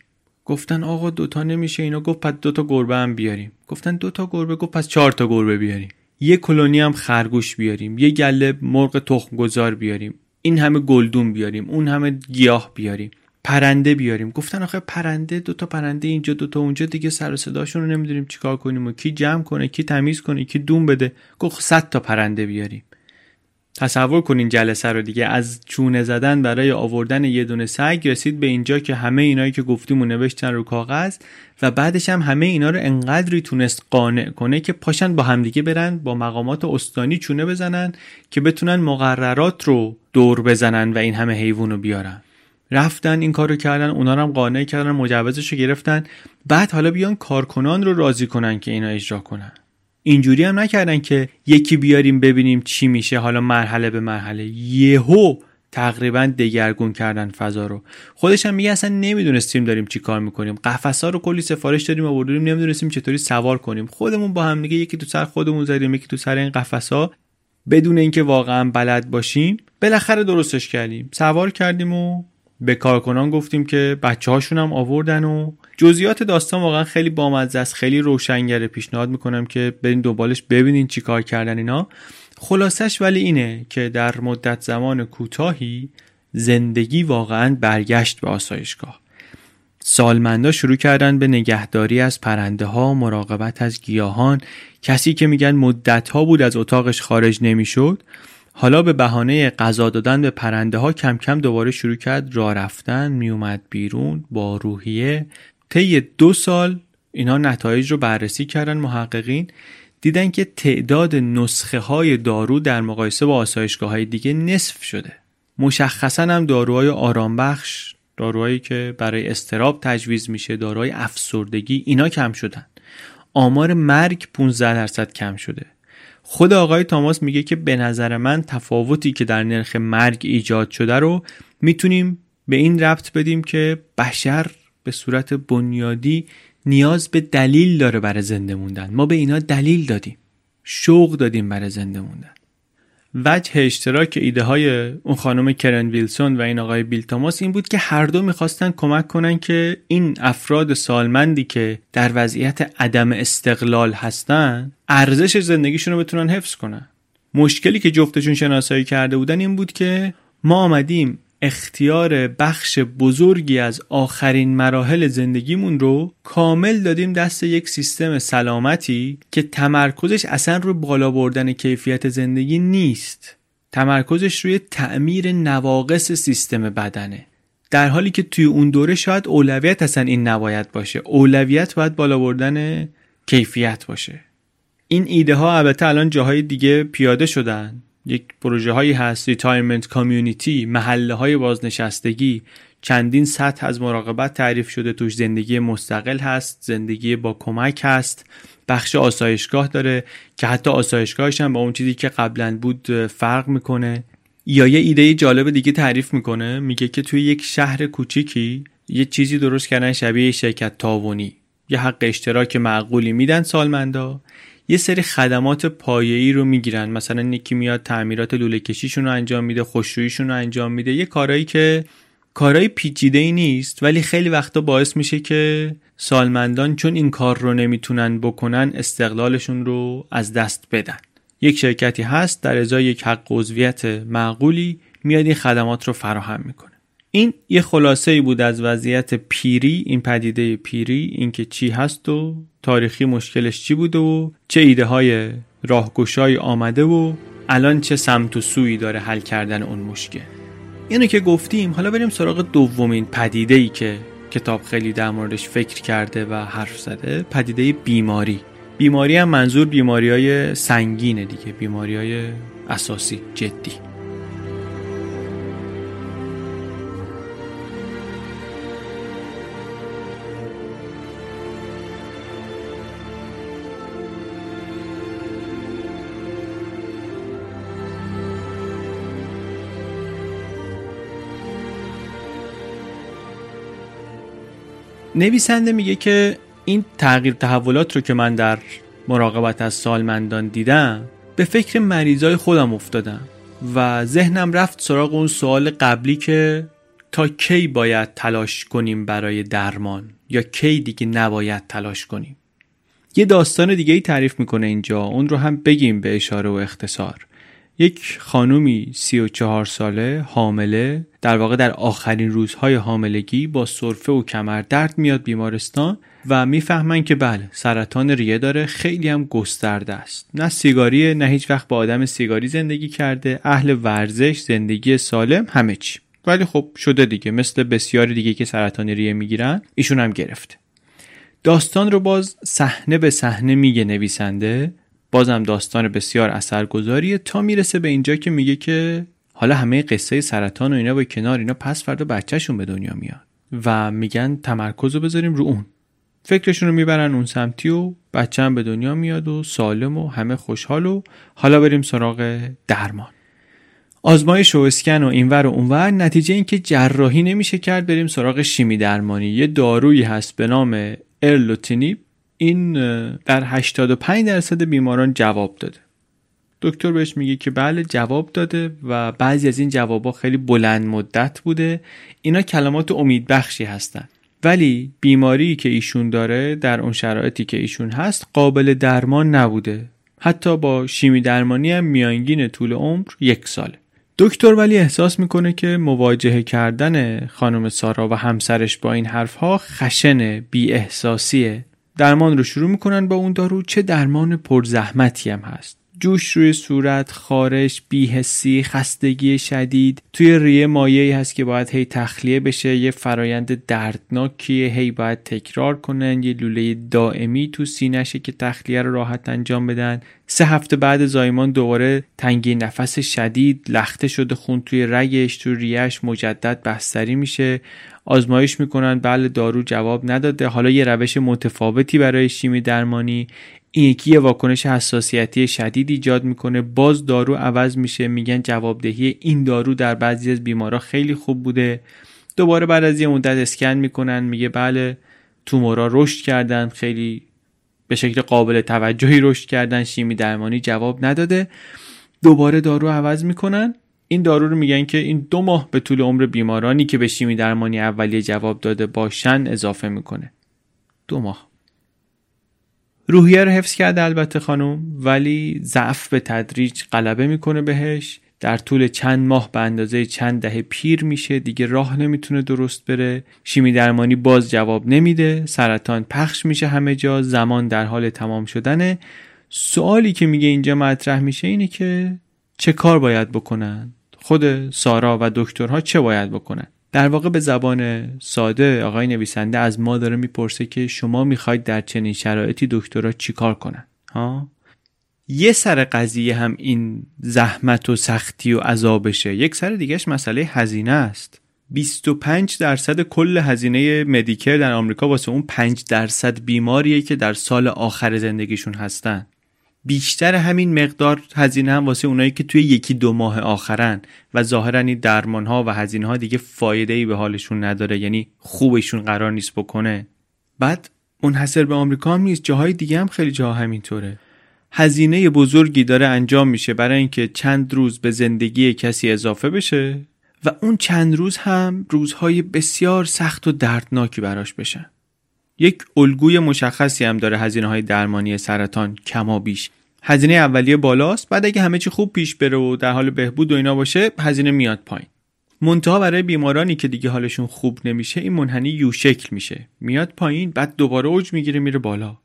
گفتن آقا دوتا نمیشه اینا. گفت پس دوتا گربه هم بیاریم. گفتن دوتا گربه؟ گفت پس چهار تا گربه بیاریم. یه کلونی هم خرگوش بیاریم. یه گله مرغ تخم گذار بیاریم. این همه گلدون بیاریم. اون همه گیاه بیاریم. پرنده بیاریم. گفتن آخه پرنده دو تا پرنده اینجا دو تا اونجا دیگه سر و صداشون رو نمی‌دونیم چیکار کنیم و کی جمع کنه کی تمیز کنه کی دون بده. گفت 100 تا پرنده بیاریم. تصور کنین جلسه رو دیگه از چونه زدن برای آوردن یه دونه سگ رسید به اینجا که همه اینایی که گفتیم و نوشتن رو کاغذ و بعدش هم همه اینا رو انقدری تونست قانع کنه که پاشن با همدیگه برن با مقامات استانی چونه بزنن که بتونن مقررات رو دور بزنن و این همه حیوان رو بیارن. رفتن این کارو کردن اونا هم قانع کردن مجوزش رو گرفتن. بعد حالا بیان کارکنان رو راضی کنن که اینا اجرا کنن. اینجوری هم نکردن که یکی بیاریم ببینیم چی میشه حالا مرحله به مرحله. یهو تقریبا دگرگون کردن فضا رو. خودش هم میگه اصلا نمی‌دونستیم داریم چی کار می‌کنیم. قفسا رو کلی سفارش داریم آوردیم نمی‌دونستیم چطوری سوار کنیم. خودمون با هم دیگه یکی تو سر خودمون زدیم یکی تو سر این قفسا. بدون اینکه واقعا بلد باشیم بالاخره درستش کردیم. سوار کردیم و به کارکنان گفتیم که بچه هاشون هم آوردن و جزئیات داستان واقعا خیلی بامزه است خیلی روشنگره. پیشنهاد می‌کنم که برین دنبالش ببینین چی کار کردن اینا. خلاصش ولی اینه که در مدت زمان کوتاهی زندگی واقعا برگشت به آسایشگاه. سالمندا شروع کردن به نگهداری از پرنده ها مراقبت از گیاهان. کسی که میگن مدت ها بود از اتاقش خارج نمی‌شد. حالا به بهانه غذا دادن به پرنده ها کم کم دوباره شروع کرد راه رفتن میومد بیرون با روحیه. طی دو سال اینا نتایج رو بررسی کردن محققین. دیدن که تعداد نسخه های دارو در مقایسه با آسایشگاه های دیگه نصف شده. مشخصا هم داروهای آرامبخش داروهایی که برای استراب تجویز میشه داروهای افسردگی اینا کم شدن. آمار مرگ 15 درصد کم شده. خود آقای تاماس میگه که به نظر من تفاوتی که در نرخ مرگ ایجاد شده رو می‌تونیم به این ربط بدیم که بشر به صورت بنیادی نیاز به دلیل داره برای زنده موندن. ما به اینا دلیل دادیم. شوق دادیم برای زنده موندن. وجه اشتراک ایده های اون خانم کرن ویلسون و این آقای بیل تاماس این بود که هر دو می‌خواستن کمک کنن که این افراد سالمندی که در وضعیت عدم استقلال هستن ارزش زندگیشون رو بتونن حفظ کنن. مشکلی که جفتشون شناسایی کرده بودن این بود که ما آمدیم اختیار بخش بزرگی از آخرین مراحل زندگیمون رو کامل دادیم دست یک سیستم سلامتی که تمرکزش اصلا روی بالا بردن کیفیت زندگی نیست. تمرکزش روی تعمیر نواقص سیستم بدنه. در حالی که توی اون دوره شاید اولویت اصلا این نباید باشه. اولویت باید بالا بردن کیفیت باشه. این ایده ها البته الان جاهای دیگه پیاده شدن. یک پروژه هایی هست retirement community محله های بازنشستگی. چندین سطح از مراقبت تعریف شده. توش زندگی مستقل هست زندگی با کمک هست. بخش آسایشگاه داره که حتی آسایشگاهش هم با اون چیزی که قبلا بود فرق می‌کنه. یا یه ایده جالب دیگه تعریف می‌کنه. میگه که توی یک شهر کوچیکی یه چیزی درست کردن شبیه شرکت تعاونی یه حق اشتراک معقولی میدن سالمندا. یه سری خدمات پایه‌ای رو می‌گیرن. مثلا یکی میاد تعمیرات لوله کشیشون رو انجام میده خوشرویشون رو انجام میده. یه کارایی که کارهای پیچیده ای نیست ولی خیلی وقتا باعث میشه که سالمندان چون این کار رو نمی‌تونن بکنن استقلالشون رو از دست بدن. یک شرکتی هست در ازای یک حق عضویت معقولی میاد این خدمات رو فراهم می‌کنه. این یه خلاصه ای بود از وضعیت پیری این پدیده پیری اینکه چی هست و تاریخی مشکلش چی بوده و چه ایده های راهگشایی آمده و الان چه سمت و سویی داره حل کردن اون مشکل. اینو که گفتیم حالا بریم سراغ دومین پدیده ای که کتاب خیلی در موردش فکر کرده و حرف زده پدیده بیماری. بیماری هم منظور بیماری های سنگینه دیگه بیماری های اساسی جدی. نویسنده میگه که این تغییر تحولات رو که من در مراقبت از سالمندان دیدم به فکر مریضای خودم افتادم و ذهنم رفت سراغ اون سوال قبلی که تا کی باید تلاش کنیم برای درمان یا کی دیگه نباید تلاش کنیم. یه داستان دیگه ای تعریف می‌کنه اینجا اون رو هم بگیم به اشاره و اختصار. یک خانومی سی و چهار ساله حامله. در واقع در آخرین روزهای حاملگی با سرفه و کمر درد میاد بیمارستان و می‌فهمن که بله سرطان ریه داره. خیلی هم گسترده است. نه سیگاری نه هیچ وقت با آدم سیگاری زندگی کرده. اهل ورزش زندگی سالم همه چی. ولی خب شده دیگه. مثل بسیاری دیگه که سرطان ریه می‌گیرن ایشون هم گرفته داستان رو باز صحنه به صحنه میگه نویسنده. بازم داستان بسیار اثرگذاریه. تا می‌رسه به اینجا که میگه که حالا همه قصه سرطان و اینا با کنار اینا پس فردا بچهشون به دنیا میاد و میگن تمرکز رو بذاریم رو اون. فکرشون رو می‌برن اون سمتی و بچه هم به دنیا میاد و سالم و همه خوشحال و حالا بریم سراغ درمان. آزمایش و اسکن و اینور و اونور. نتیجه این که جراحی نمیشه کرد بریم سراغ شیمی درمانی. یه دارویی هست به نام ارلوتینیب. این در 85 درصد بیماران جواب داده. دکتر بهش میگه که بله جواب داده و بعضی از این جوابا خیلی بلند مدت بوده. اینا کلمات امیدبخشی هستن. ولی بیماری که ایشون داره در اون شرایطی که ایشون هست قابل درمان نبوده. حتی با شیمی درمانی هم میانگین طول عمر یک ساله. دکتر ولی احساس می‌کنه که مواجهه کردن خانم سارا و همسرش با این حرفها خشن بی احساسیه درمان رو شروع می‌کنن با اون دارو. چه درمان پرزحمتی هم هست. جوش روی صورت، خارش، بیهسی، خستگی شدید. توی ریه مایعی هست که باید هی تخلیه بشه. یه فرایند دردناکیه هی باید تکرار کنن. یه لوله دائمی تو سینشه که تخلیه رو راحت انجام بدن. سه هفته بعد زایمان دوباره تنگی نفس شدید لخته شده خون توی رگش تو ریهش مجدد بستری میشه. آزمایش می‌کنن. بله دارو جواب نداده. حالا یه روش متفاوتی برای شیمی درمانی این یکی واکنش حساسیتی شدید ایجاد می‌کنه. باز دارو عوض میشه. میگن جوابدهی این دارو در بعضی از بیمارا خیلی خوب بوده. دوباره بعد از یه مدت اسکن می‌کنن. میگه بله تومورا رشد کردن. خیلی به شکل قابل توجهی رشد کردن. شیمی درمانی جواب نداده. دوباره دارو عوض می‌کنن. این دارو رو میگن که این دو ماه به طول عمر بیمارانی که به شیمی درمانی اولیه جواب داده باشن اضافه می‌کنه. دو ماه. روحیه رو حفظ کرده البته خانم ولی ضعف به تدریج غلبه می‌کنه بهش. در طول چند ماه به اندازه چند دهه پیر میشه. دیگه راه نمی‌تونه درست بره. شیمی درمانی باز جواب نمیده. سرطان پخش میشه همه جا. زمان در حال تمام شدنه. سوالی که میگه اینجا مطرح میشه اینه که چه کار باید بکنن؟ خود سارا و دکترها چه باید بکنن؟ در واقع به زبان ساده آقای نویسنده از ما داره می‌پرسه که شما می‌خواید در چنین شرایطی دکترها چیکار کنن؟ ها؟ یه سر قضیه هم این زحمت و سختی و عذابشه. یک سر دیگهش مسئله هزینه است. 25 درصد کل هزینه مدیکر در آمریکا واسه اون 5 درصد بیماریه که در سال آخر زندگیشون هستن. بیشتر همین مقدار هزینه هم واسه اونایی که توی یکی دو ماه آخرن و ظاهرا این درمان ها و هزینه ها دیگه فایده ای به حالشون نداره یعنی خوبشون قرار نیست بکنه. بعد منحصر به آمریکا هم نیست جاهای دیگه هم خیلی جاها همینطوره. هزینه بزرگی داره انجام میشه برای اینکه چند روز به زندگی کسی اضافه بشه و اون چند روز هم روزهای بسیار سخت و دردناکی براش بشن. یک الگوی مشخصی هم داره هزینه های درمانی سرطان کما بیش. هزینه اولیه بالاست بعد اگه همه چی خوب پیش بره و در حال بهبود و اینا باشه هزینه میاد پایین. منتها برای بیمارانی که دیگه حالشون خوب نمیشه این منحنی یو شکل میشه. میاد پایین بعد دوباره اوج می‌گیره میره بالا.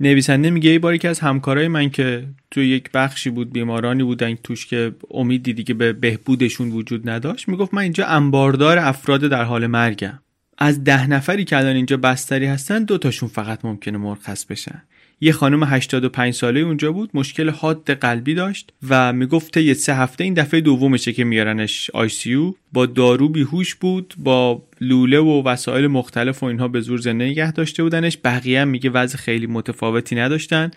نویسنده میگه یه باری که از همکارای من که توی یک بخشی بود بیمارانی بودن توش که امیدی دیگه به بهبودشون وجود نداشت می‌گفت من اینجا انباردار افراد در حال مرگم. از ده نفری که الان اینجا بستری هستن دو تاشون فقط ممکنه مرخص بشن. یه خانم 85 ساله اونجا بود مشکل حاد قلبی داشت و می‌گفت یه سه هفته این دفعه دومشه که میارنش آی با دارو بیهوش بود با لوله و وسایل مختلف و اینها به زور زنده نگه داشته بودنش. بقیه هم میگه وضع خیلی متفاوتی نداشتن.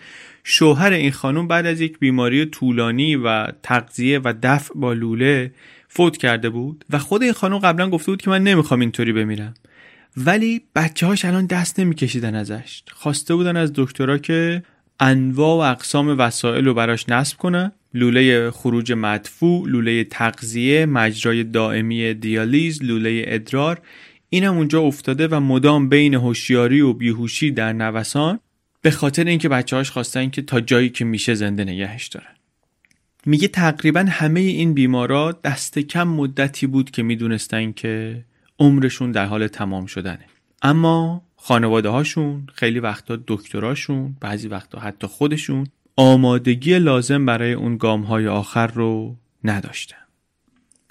شوهر این خانم بعد از یک بیماری طولانی و تغذیه و دفع با لوله فوت کرده بود و خود این خانم قبلا گفته بود که من نمی‌خوام اینطوری بمیرم. ولی بچه هاش الان دست نمیکشیدن ازش. خواسته بودن از دکترا که انواع و اقسام وسایل رو براش نصب کنن. لوله خروج مدفوع، لوله تغذیه، مجرای دائمی دیالیز، لوله ادرار. اینم اونجا افتاده و مدام بین هوشیاری و بیهوشی در نوسان. به خاطر اینکه بچه‌هاش خواستن که تا جایی که میشه زنده نگهش دارن. میگه تقریبا همه این بیمارا دست کم مدتی بود که می‌دونستن که عمرشون در حال تمام شدنه. اما خانواده هاشون خیلی وقتا دکتراشون بعضی وقتا حتی خودشون آمادگی لازم برای اون گام های آخر رو نداشتن.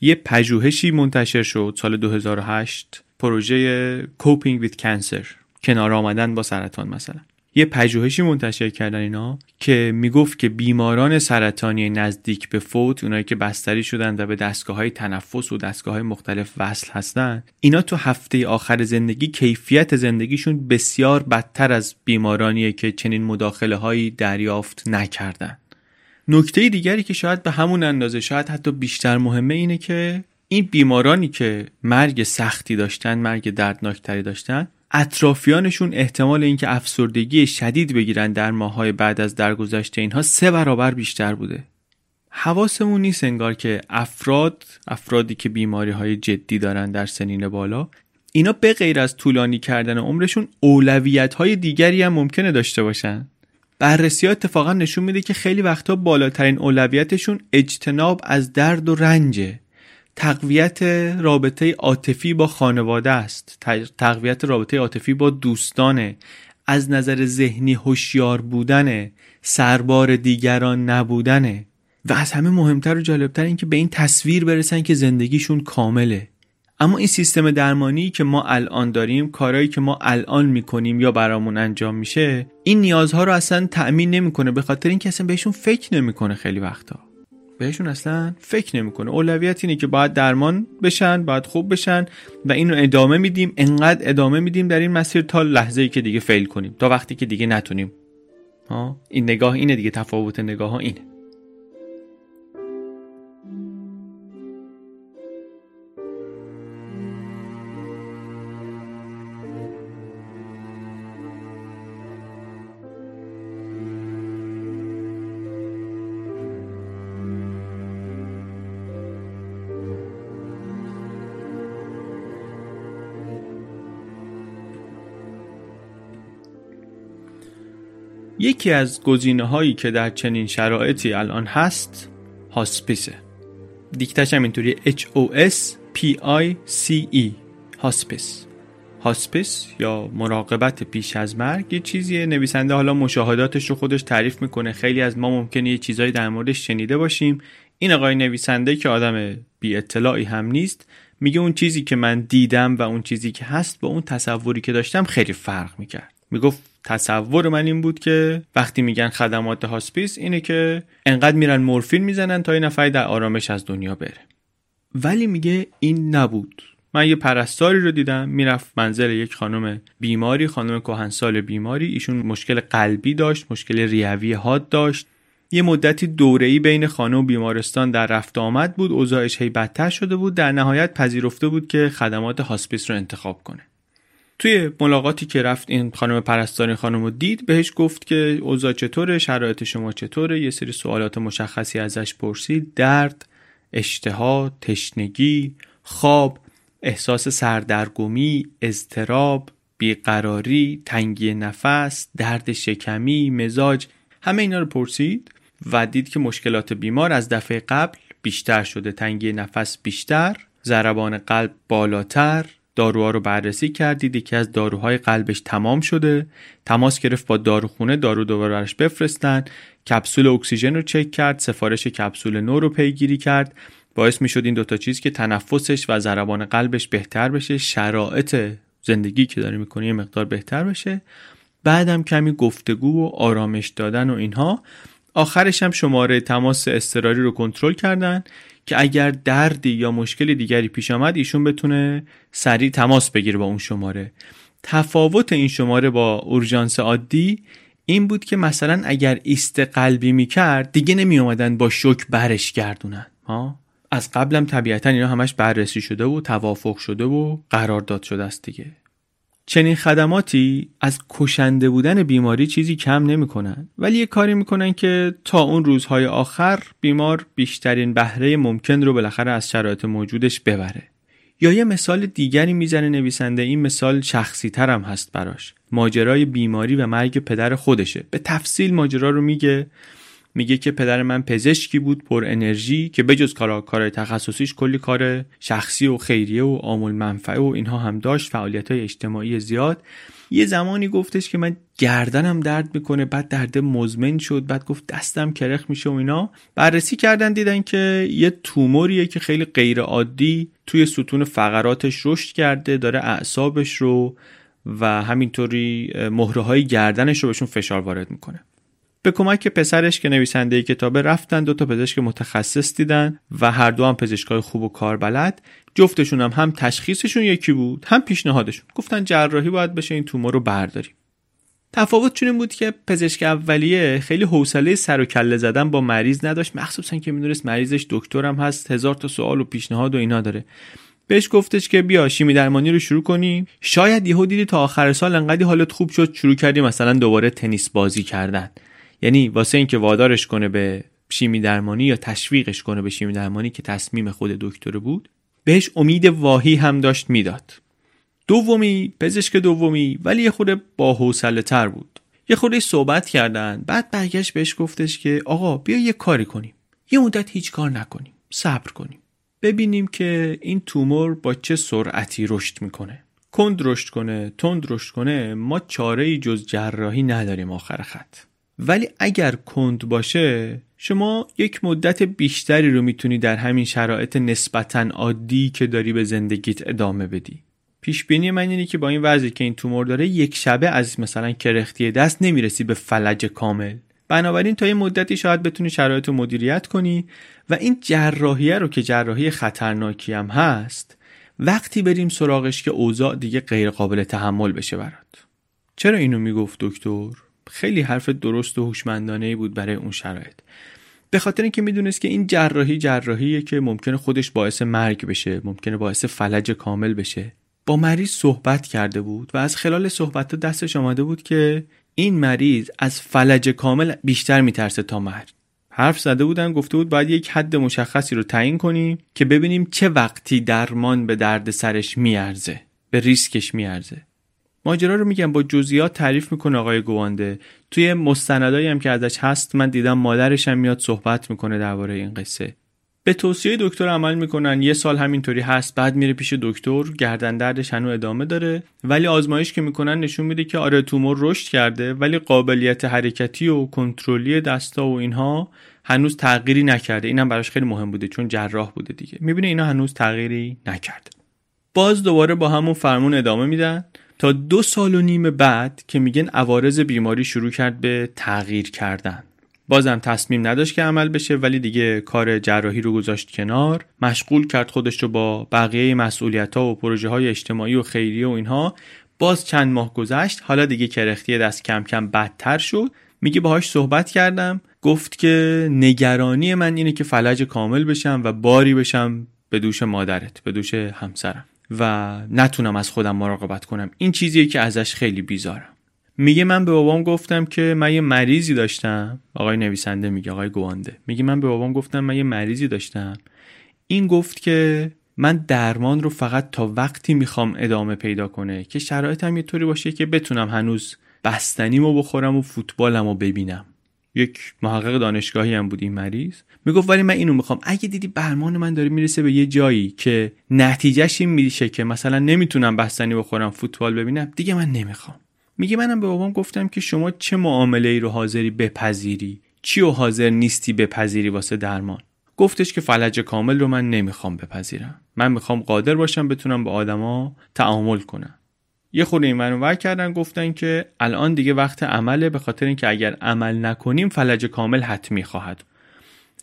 یه پژوهشی منتشر شد سال 2008 پروژه کوپینگ ویت کنسر کنار آمدن با سرطان مثلا. یه پژوهشی منتشر کردن اینا که می‌گفت که بیماران سرطانی نزدیک به فوت اونایی که بستری شدن و به دستگاه های تنفس و دستگاه های مختلف وصل هستن اینا تو هفته آخر زندگی کیفیت زندگیشون بسیار بدتر از بیمارانیه که چنین مداخله هایی دریافت نکردن. نکته دیگری که شاید به همون اندازه شاید حتی بیشتر مهمه اینه که این بیمارانی که مرگ سختی داشتن مرگ دردناکتری داشتن اطرافیانشون احتمال اینکه افسردگی شدید بگیرن در ماهای بعد از درگذشت اینها سه برابر بیشتر بوده. حواسمون نیست انگار که افراد افرادی که بیماری های جدی دارن در سنین بالا اینا به غیر از طولانی کردن عمرشون اولویت های دیگری هم ممکنه داشته باشن. بررسی ها اتفاقا نشون میده که خیلی وقتا بالاترین اولویتشون اجتناب از درد و رنجه. تقویت رابطه عاطفی با خانواده است. تقویت رابطه عاطفی با دوستانه. از نظر ذهنی هوشیار بودنه. سربار دیگران نبودنه. و از همه مهمتر و جالبتر این که به این تصویر برسن که زندگیشون کامله. اما این سیستم درمانی که ما الان داریم کارهایی که ما الان می‌کنیم یا برامون انجام میشه این نیازها رو اصلا تأمین نمی‌کنه. به خاطر اینکه اصلا بهشون فکر نمی‌کنه خیلی وقتا. بهشون اصلا فکر نمی‌کنه. اولویت اینه که باید درمان بشن باید خوب بشن و اینو ادامه میدیم. انقدر ادامه میدیم در این مسیر تا لحظه ای که دیگه فیل کنیم تا وقتی که دیگه نتونیم. ها؟ این نگاه اینه دیگه تفاوت نگاه ها اینه. یکی از گزینه هایی که در چنین شرایطی الان هست hospiceه. دیکتش هم اینطوری H O S P I C E. hospice. hospice یا مراقبت پیش از مرگ یه چیزیه. نویسنده حالا مشاهداتش رو خودش تعریف می‌کنه. خیلی از ما ممکنه یه چیزایی در موردش شنیده باشیم. این آقای نویسنده که آدم بی اطلاعی هم نیست میگه اون چیزی که من دیدم و اون چیزی که هست با اون تصوری که داشتم خیلی فرق می‌کرد. می‌گفت تصور من این بود که وقتی میگن خدمات hospice اینه که انقدر میرن مورفین می‌زنن تا این نفر در آرامش از دنیا بره. ولی میگه این نبود. من یه پرستاری رو دیدم می‌رفت منزل یک خانم بیماری خانم کهنسال بیماری. ایشون مشکل قلبی داشت مشکل ریوی حاد داشت. یه مدتی دوره‌ای بین خانه و بیمارستان در رفت آمد بود. اوضاعش هی بدتر شده بود. در نهایت پذیرفته بود که خدمات هاسپیس رو انتخاب کنه. توی ملاقاتی که رفت این خانم پرستاری خانم رو دید بهش گفت که اوضاع چطوره شرایط شما چطوره؟ یه سری سوالات مشخصی ازش پرسید. درد اشتها تشنگی خواب احساس سردرگمی اضطراب بیقراری تنگی نفس درد شکمی مزاج همه اینا رو پرسید و دید که مشکلات بیمار از دفعه قبل بیشتر شده. تنگی نفس بیشتر ضربان قلب بالاتر داروها رو بررسی کردید یکی از داروهای قلبش تمام شده. تماس گرفت با داروخونه دارو دوباره برش بفرستن. کپسول اکسیژن رو چک کرد سفارش کپسول نو رو پیگیری کرد. باعث می شد این دوتا چیز که تنفسش و ضربان قلبش بهتر بشه شرایط زندگی که داره می‌کنه یه مقدار بهتر بشه. بعدم کمی گفتگو و آرامش دادن و اینها. آخرش هم شماره تماس اضطراری رو کنترل کردن. که اگر دردی یا مشکل دیگری پیش آمد ایشون بتونه سریع تماس بگیره با اون شماره. تفاوت این شماره با اورژانس عادی این بود که مثلا اگر ایست قلبی می‌کرد دیگه نمی اومدن با شک برش گردونن. ها؟ از قبلم طبیعتا اینا همش بررسی شده و توافق شده و قرارداد شده است دیگه. چنین خدماتی از کشنده بودن بیماری چیزی کم نمی‌کنن ولی یه کاری می‌کنن که تا اون روزهای آخر بیمار بیشترین بهره ممکن رو بالاخره از شرایط موجودش ببره. یا یه مثال دیگری می‌زنه نویسنده این مثال شخصی ترم هست براش. ماجرای بیماری و مرگ پدر خودشه. به تفصیل ماجرا رو میگه. میگه که پدر من پزشکی بود پر انرژی که بجز کار کار تخصصیش کلی کار شخصی و خیریه و عامل منفعه و اینها هم داشت فعالیت های اجتماعی زیاد. یه زمانی گفتش که من گردنم درد می‌کنه بعد درد مزمن شد بعد گفت دستم کرخ میشه و اینا. بررسی کردن دیدن که یه توموریه که خیلی غیر عادی توی ستون فقراتش رشد کرده داره اعصابش رو و همینطوری مهره های گردنش رو بهشون فشار وارد می‌کنه. به کمک پسرش که نویسنده کتابه رفتن دو تا پزشک متخصص دیدن و هر دو هم پزشکای خوب و کاربلد. جفتشون هم هم تشخیصشون یکی بود هم پیشنهادشون. گفتن جراحی باید بشه این تومور رو برداریم. تفاوت چون این بود که پزشک اولیه خیلی حوصله سر و کله زدن با مریض نداشت. مخصوصا که می‌دونست مریضش دکترم هست هزار تا سوال و پیشنهاد و اینا داره. بهش گفتش که بیا شیمی درمانی رو شروع کنیم شاید یهو دیدی تا آخر سال انقدی حالت خوب شد شروع کردی مثلا دوباره تنیس بازی کردن. یعنی واسه اینکه وادارش کنه به شیمی درمانی یا تشویقش کنه به شیمی درمانی که تصمیم خود دکتر بود بهش امید واهی هم داشت می‌داد. دومی پزشک دومی ولی یه خورده با تر بود. یه خورده صحبت کردن بعد برگشت بهش گفتش که آقا بیا یه کاری کنیم. یه مدت هیچ کار نکنیم صبر کنیم. ببینیم که این تومور با چه سرعتی رشد می‌کنه. کند رشد کنه تند رشد کنه ما چاره ای جز جراحی نداریم آخر خط. ولی اگر کند باشه شما یک مدت بیشتری رو می‌تونی در همین شرایط نسبتا عادی که داری به زندگیت ادامه بدی. پیش بینی من اینه که با این وضعی که این تومور داره یک شبه از مثلا کرختی دست نمی‌رسی به فلج کامل. بنابراین تا یه مدتی شاید بتونی شرایط رو مدیریت کنی و این جراحیه رو که جراحی خطرناکی هم هست وقتی بریم سراغش که اوضاع دیگه غیر قابل تحمل بشه برات. چرا اینو می‌گفت دکتر؟ خیلی حرف درست و هوشمندانه بود برای اون شرایط. به خاطر اینکه می‌دونست که این جراحی جراحیه که ممکنه خودش باعث مرگ بشه ممکنه باعث فلج کامل بشه با مریض صحبت کرده بود و از خلال صحبت دستش آمده بود که این مریض از فلج کامل بیشتر میترسه تا مرگ. حرف زده بودن گفته بود باید یک حد مشخصی رو تعیین کنیم که ببینیم چه وقتی درمان به درد سرش میارزه به ریسکش میارزه. ماجرا رو میگم با جزئیات تعریف می‌کنه آقای گوانده. توی مستندایی هم که ازش هست من دیدم مادرش هم میاد صحبت می‌کنه درباره این قصه. به توصیه دکتر عمل می‌کنن یه سال همینطوری هست بعد میره پیش دکتر گردن دردش هنوز ادامه داره. ولی آزمایش که می‌کنن نشون میده که آره تومور رشد کرده ولی قابلیت حرکتی و کنترلی دستا و اینها هنوز تغییری نکرده. اینم براش خیلی مهم بوده چون جراح بوده دیگه. می‌بینه اینا هنوز تغییری نکرده. باز دوباره با همون فرمون ادامه میدن. تا دو سال و نیم بعد که میگن عوارض بیماری شروع کرد به تغییر کردن. بازم تصمیم نداشت که عمل بشه ولی دیگه کار جراحی رو گذاشت کنار. مشغول کرد خودش رو با بقیه مسئولیت ها و پروژه های اجتماعی و خیریه و اینها. باز چند ماه گذشت حالا دیگه کرختی دست کم کم بدتر شد. میگه باهاش صحبت کردم. گفت که نگرانی من اینه که فلج کامل بشم و باری بشم به دوش مادرت به دوش همسرم. و نتونم از خودم مراقبت کنم. این چیزیه که ازش خیلی بیزارم. میگه من به بابام گفتم که من یه مریضی داشتم. آقای نویسنده میگه آقای گوانده. میگه من به بابام گفتم من یه مریضی داشتم. این گفت که من درمان رو فقط تا وقتی می‌خوام ادامه پیدا کنه که شرایطم یه طوری باشه که بتونم هنوز بستنیمو بخورم و فوتبالمو ببینم. یک محقق دانشگاهی هم بود این مریض. می‌گفت ولی من اینو می‌خوام. اگه دیدی برمان من داره می‌رسه به یه جایی که نتیجهش این میشه که مثلا نمی‌تونم بستنی بخورم فوتبال ببینم دیگه من نمی‌خوام. میگه منم به بابام گفتم که شما چه معامله ای رو حاضری بپذیری؟ چی و حاضر نیستی بپذیری واسه درمان؟ گفتش که فلج کامل رو من نمی‌خوام بپذیرم. من می‌خوام قادر باشم بتونم با آدما تعامل کنم. یه خورده این ور کردن گفتن که الان دیگه وقت عمله به خاطر اینکه اگر عمل نکنیم فلج کامل حتمی خواهد.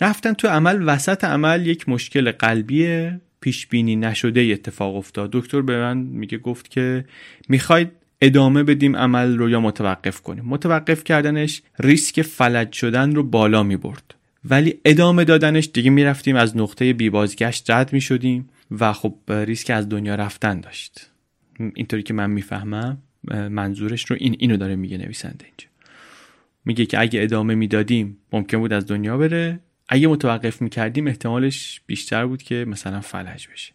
رفتن تو عمل وسط عمل یک مشکل قلبی پیش بینی نشده اتفاق افتاد. دکتر به من میگه گفت که می‌خواید ادامه بدیم عمل رو یا متوقف کنیم؟ متوقف کردنش ریسک فلج شدن رو بالا می برد ولی ادامه دادنش دیگه می‌رفتیم از نقطه بی بازگشت رد می شدیم و خب ریسک از دنیا رفتن داشت. اینطوری که من می‌فهمم منظورش رو این اینو داره میگه نویسنده اینجا. میگه که اگه ادامه می‌دادیم ممکن بود از دنیا بره. اگه متوقف می‌کردیم احتمالش بیشتر بود که مثلا فلج بشه.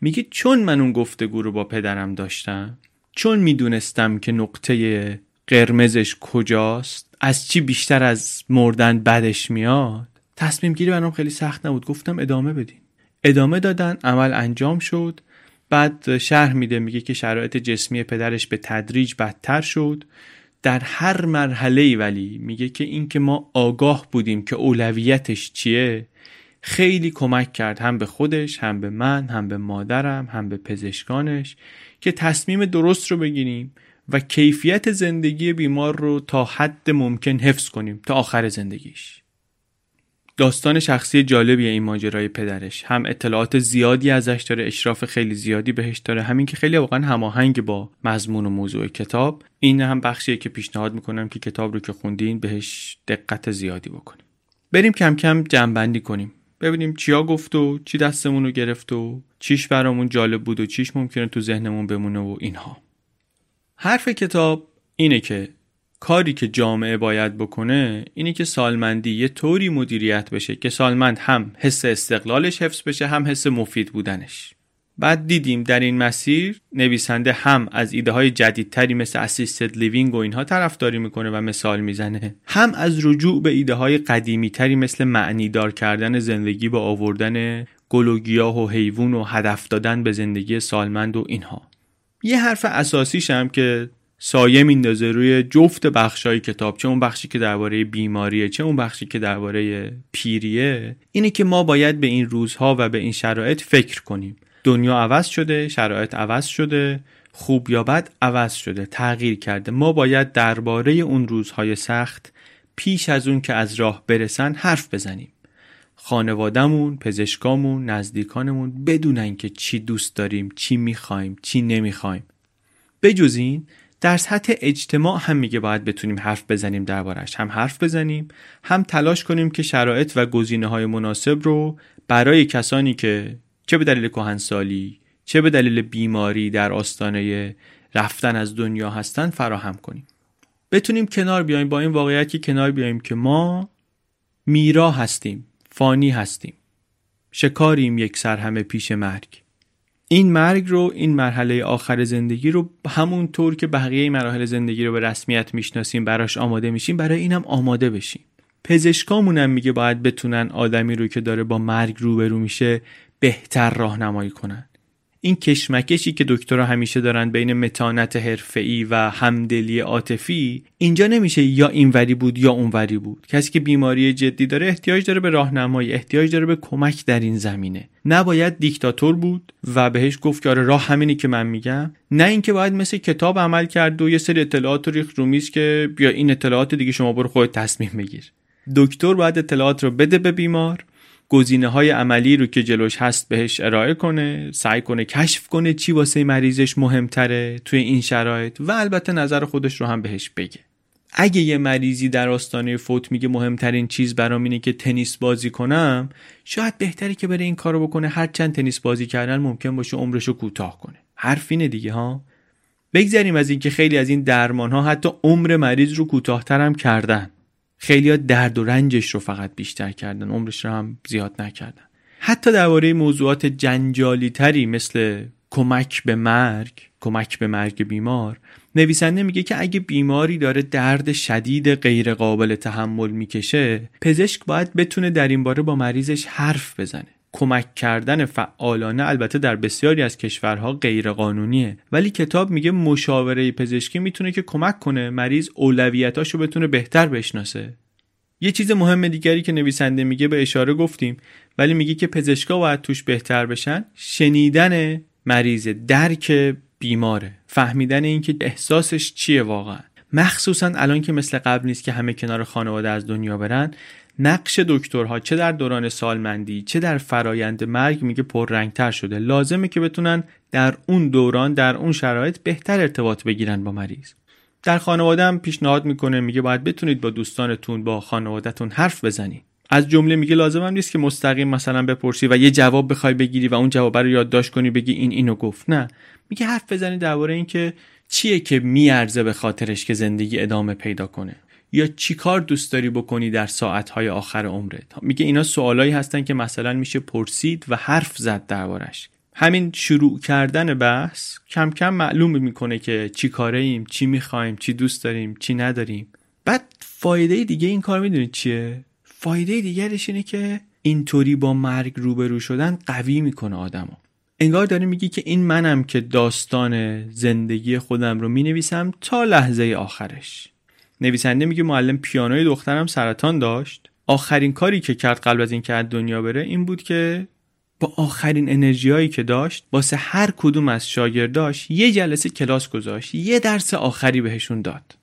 میگه چون من اون گفتگو رو با پدرم داشتم چون می‌دونستم که نقطه قرمزش کجاست از چی بیشتر از مردن بدش میاد تصمیم گیری برام خیلی سخت نبود. گفتم ادامه بدین. ادامه دادن عمل انجام شد. بعد شرح میده میگه که شرایط جسمی پدرش به تدریج بدتر شد. در هر مرحله ولی میگه که اینکه ما آگاه بودیم که اولویتش چیه خیلی کمک کرد هم به خودش هم به من هم به مادرم هم به پزشکانش که تصمیم درست رو بگیریم و کیفیت زندگی بیمار رو تا حد ممکن حفظ کنیم تا آخر زندگیش. داستان شخصی جالبیه این ماجرای پدرش. هم اطلاعات زیادی ازش داره اشراف خیلی زیادی بهش داره. همین که خیلی واقعا هماهنگ با مضمون و موضوع کتاب. این هم بخشیه که پیشنهاد می‌کنم که کتاب رو که خوندین بهش دقت زیادی بکنیم بریم کم کم جمع‌بندی کنیم. ببینیم چیا گفت و چی دستمون رو گرفت و چیش برامون جالب بود و چیش ممکنه تو ذهنمون بمونه و اینها. حرف کتاب اینه که کاری که جامعه باید بکنه اینه که سالمندی یه طوری مدیریت بشه که سالمند هم حس استقلالش حفظ بشه هم حس مفید بودنش. بعد دیدیم در این مسیر نویسنده هم از ایده های جدیدتری مثل assisted living و اینها طرفداری می‌کنه و مثال می‌زنه. هم از رجوع به ایده های قدیمی تری مثل معنیدار کردن زندگی با آوردن گل و گیاه و حیوان و هدف دادن به زندگی سالمند و اینها. یه حرف اساسیش هم که سایه میندازه روی جفت بخشای کتاب چه اون بخشی که درباره بیماریه چه اون بخشی که درباره پیریه. اینه که ما باید به این روزها و به این شرایط فکر کنیم. دنیا عوض شده شرایط عوض شده خوب یا بد عوض شده تغییر کرده. ما باید درباره اون روزهای سخت پیش از اون که از راه برسن حرف بزنیم. خانوادهمون، پزشکامون، نزدیکانمون بدونن که چی دوست داریم، چی می‌خوایم، چی نمی‌خوایم. بجز این در سطح اجتماع هم میگه باید بتونیم حرف بزنیم دربارش هم حرف بزنیم هم تلاش کنیم که شرایط و گزینه های مناسب رو برای کسانی که چه به دلیل کهنسالی چه به دلیل بیماری در آستانه رفتن از دنیا هستن فراهم کنیم. بتونیم کنار بیایم با این واقعیت که کنار بیایم که ما میرا هستیم فانی هستیم. شکاریم یک سر همه پیش مرگ. این مرگ رو این مرحله آخر زندگی رو همون طور که بقیه مراحل زندگی رو به رسمیت می‌شناسیم براش آماده میشیم برای اینم آماده بشیم. پزشکامونم میگه باید بتونن آدمی رو که داره با مرگ روبرو میشه بهتر راهنمایی کنن. این کشمکشی که دکترها همیشه دارن بین متانت حرفه‌ای و همدلی عاطفی اینجا نمیشه یا اینوری بود یا اونوری بود. کسی که بیماری جدی داره احتیاج داره به راهنمایی احتیاج داره به کمک در این زمینه. نباید دیکتاتور بود و بهش گفت که آره راه همینی که من میگم. نه اینکه باید مثل کتاب عمل کرد و یه سری اطلاعات رو ریخت رو که بیا این اطلاعات دیگه شما برو خودت تصمیم بگیر. دکتر باید اطلاعات رو بده به بیمار. گزینه های عملی رو که جلوش هست بهش ارائه کنه سعی کنه کشف کنه چی واسه مریضش مهمتره توی این شرایط و البته نظر خودش رو هم بهش بگه. اگه یه مریضی در آستانه فوت میگه مهمترین چیز برام اینه که تنیس بازی کنم شاید بهتری که بره این کارو بکنه. هرچند تنیس بازی کردن ممکن باشه عمرشو کوتاه کنه. حرف دیگه ها؟ بگذریم از اینکه خیلی از این درمان ها حتی عمر مریض رو کوتاهتر هم کردن. خیلی درد و رنجش رو فقط بیشتر کردن عمرش رو هم زیاد نکردن. حتی درباره موضوعات جنجالی تری مثل کمک به مرگ کمک به مرگ بیمار نویسنده میگه که اگه بیماری داره درد شدید غیر قابل تحمل می‌کشه پزشک باید بتونه در این باره با مریضش حرف بزنه. کمک کردن فعالانه البته در بسیاری از کشورها غیر قانونیه ولی کتاب میگه مشاوره پزشکی می‌تونه که کمک کنه مریض اولویتاشو بتونه بهتر بشناسه. یه چیز مهم دیگری که نویسنده میگه به اشاره گفتیم ولی میگه که پزشکا باید توش بهتر بشن شنیدن مریض درک بیماره فهمیدن اینکه احساسش چیه واقعا. مخصوصا الان که مثل قبل نیست که همه کنار خانواده از دنیا برن نقش دکترها چه در دوران سالمندی چه در فرایند مرگ میگه پررنگتر شده. لازمه که بتونن در اون دوران در اون شرایط بهتر ارتباط بگیرن با مریض. در خانواده هم پیشنهاد می‌کنه میگه باید بتونید با دوستانتون با خانوادهتون حرف بزنید. از جمله میگه لازم هم نیست که مستقیم مثلا بپرسی و یه جواب بخوای بگیری و اون جواب رو یادداشت کنی بگی این اینو گفت. نه. میگه حرف بزنی درباره اینکه چیه که میارزه به خاطرش که زندگی ادامه پیدا کنه. یا چی کار دوست داری بکنی در ساعتهای آخر عمرت؟ میگه اینا سوالایی هستن که مثلا میشه پرسید و حرف زد دربارش. همین شروع کردن بحث کم کم معلوم می‌کنه که چی کاره ایم چی می‌خوایم چی دوست داریم چی نداریم. بعد فایده دیگه این کار می‌دونید چیه؟ فایده دیگرش اینه که اینطوری با مرگ روبرو شدن قوی می‌کنه آدمو. انگار داره میگی که این منم که داستان زندگی خودم رو می‌نویسم تا لحظه آخرش. نویسنده میگه معلم پیانوی دخترم سرطان داشت. آخرین کاری که کرد قبل از اینکه از دنیا بره این بود که با آخرین انرژیایی که داشت واسه هر کدوم از شاگرداش یه جلسه کلاس گذاشت یه درس آخری بهشون داد.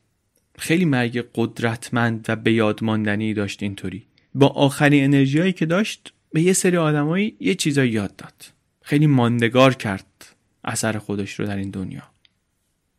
خیلی مرگ قدرتمند و به یادماندنی داشت اینطوری. با آخرین انرژیایی که داشت به یه سری آدمایی یه چیزایی یاد داد. خیلی ماندگار کرد اثر خودش رو در این دنیا.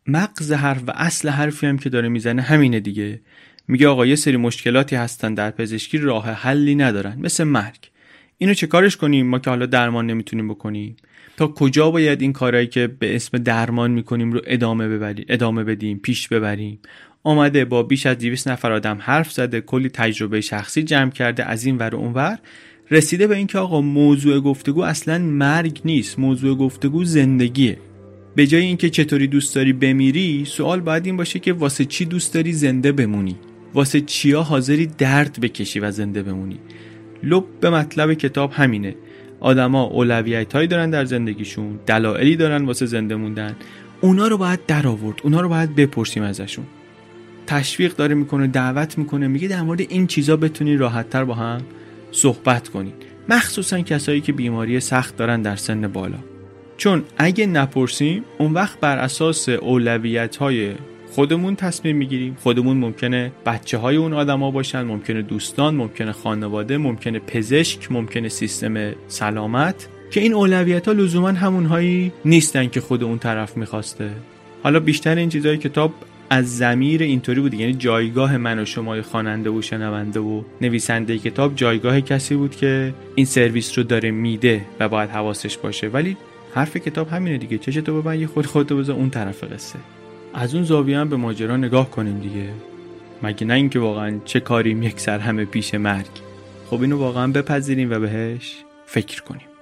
مغز حرف و اصل حرفی هم که داره می‌زنه همینه دیگه. میگه آقا یه سری مشکلاتی هستن در پزشکی راه حلی ندارن مثل مرگ. اینو چه کارش کنیم؟ ما که حالا درمان نمی‌تونیم بکنیم. تا کجا باید این کارهایی که به اسم درمان می‌کنیم رو ادامه ببریم ادامه بدیم پیش ببریم؟ آمده با بیش از 200 نفر آدم حرف زده کلی تجربه شخصی جمع کرده از این ور اونور رسیده به اینکه آقا موضوع گفتگو اصلا مرگ نیست موضوع گفتگو زندگیه. به جای اینکه چطوری دوست داری بمیری سوال باید این باشه که واسه چی دوست داری زنده بمونی؟ واسه چیا حاضری درد بکشی و زنده بمونی؟ لب به مطلب کتاب همینه. آدما اولویت هایی دارن در زندگیشون دلایلی دارن واسه زنده موندن. اونا رو باید در آورد اونا رو باید بپرسیم ازشون. تشویق داره می‌کنه دعوت می‌کنه میگه در مورد این چیزا بتونی راحتتر با هم صحبت کنین مخصوصا کسایی که بیماری سخت دارن در سن بالا. چون اگه نپرسیم اون وقت بر اساس اولویت های خودمون تصمیم می‌گیریم. خودمون ممکنه بچه های اون آدما باشن ممکنه دوستان ممکنه خانواده ممکنه پزشک ممکنه سیستم سلامت که این اولویت ها لزوما همونهایی نیستن که خود اون طرف می‌خواسته. حالا بیشتر این چیزهای کتاب از زمیر اینطوری بود یعنی جایگاه من و شما خواننده و شنونده و نویسنده کتاب جایگاه کسی بود که این سرویس رو داره میده و باید حواسش باشه. ولی حرف کتاب همینه دیگه. چه تو ببن یه خود خودتو بذار اون طرف قصه. از اون زاویه هم به ماجرا نگاه کنیم دیگه. مگه نه اینکه واقعا چه کاریم یک سر همه پیش مرگ. خب اینو واقعا بپذیریم و بهش فکر کنیم.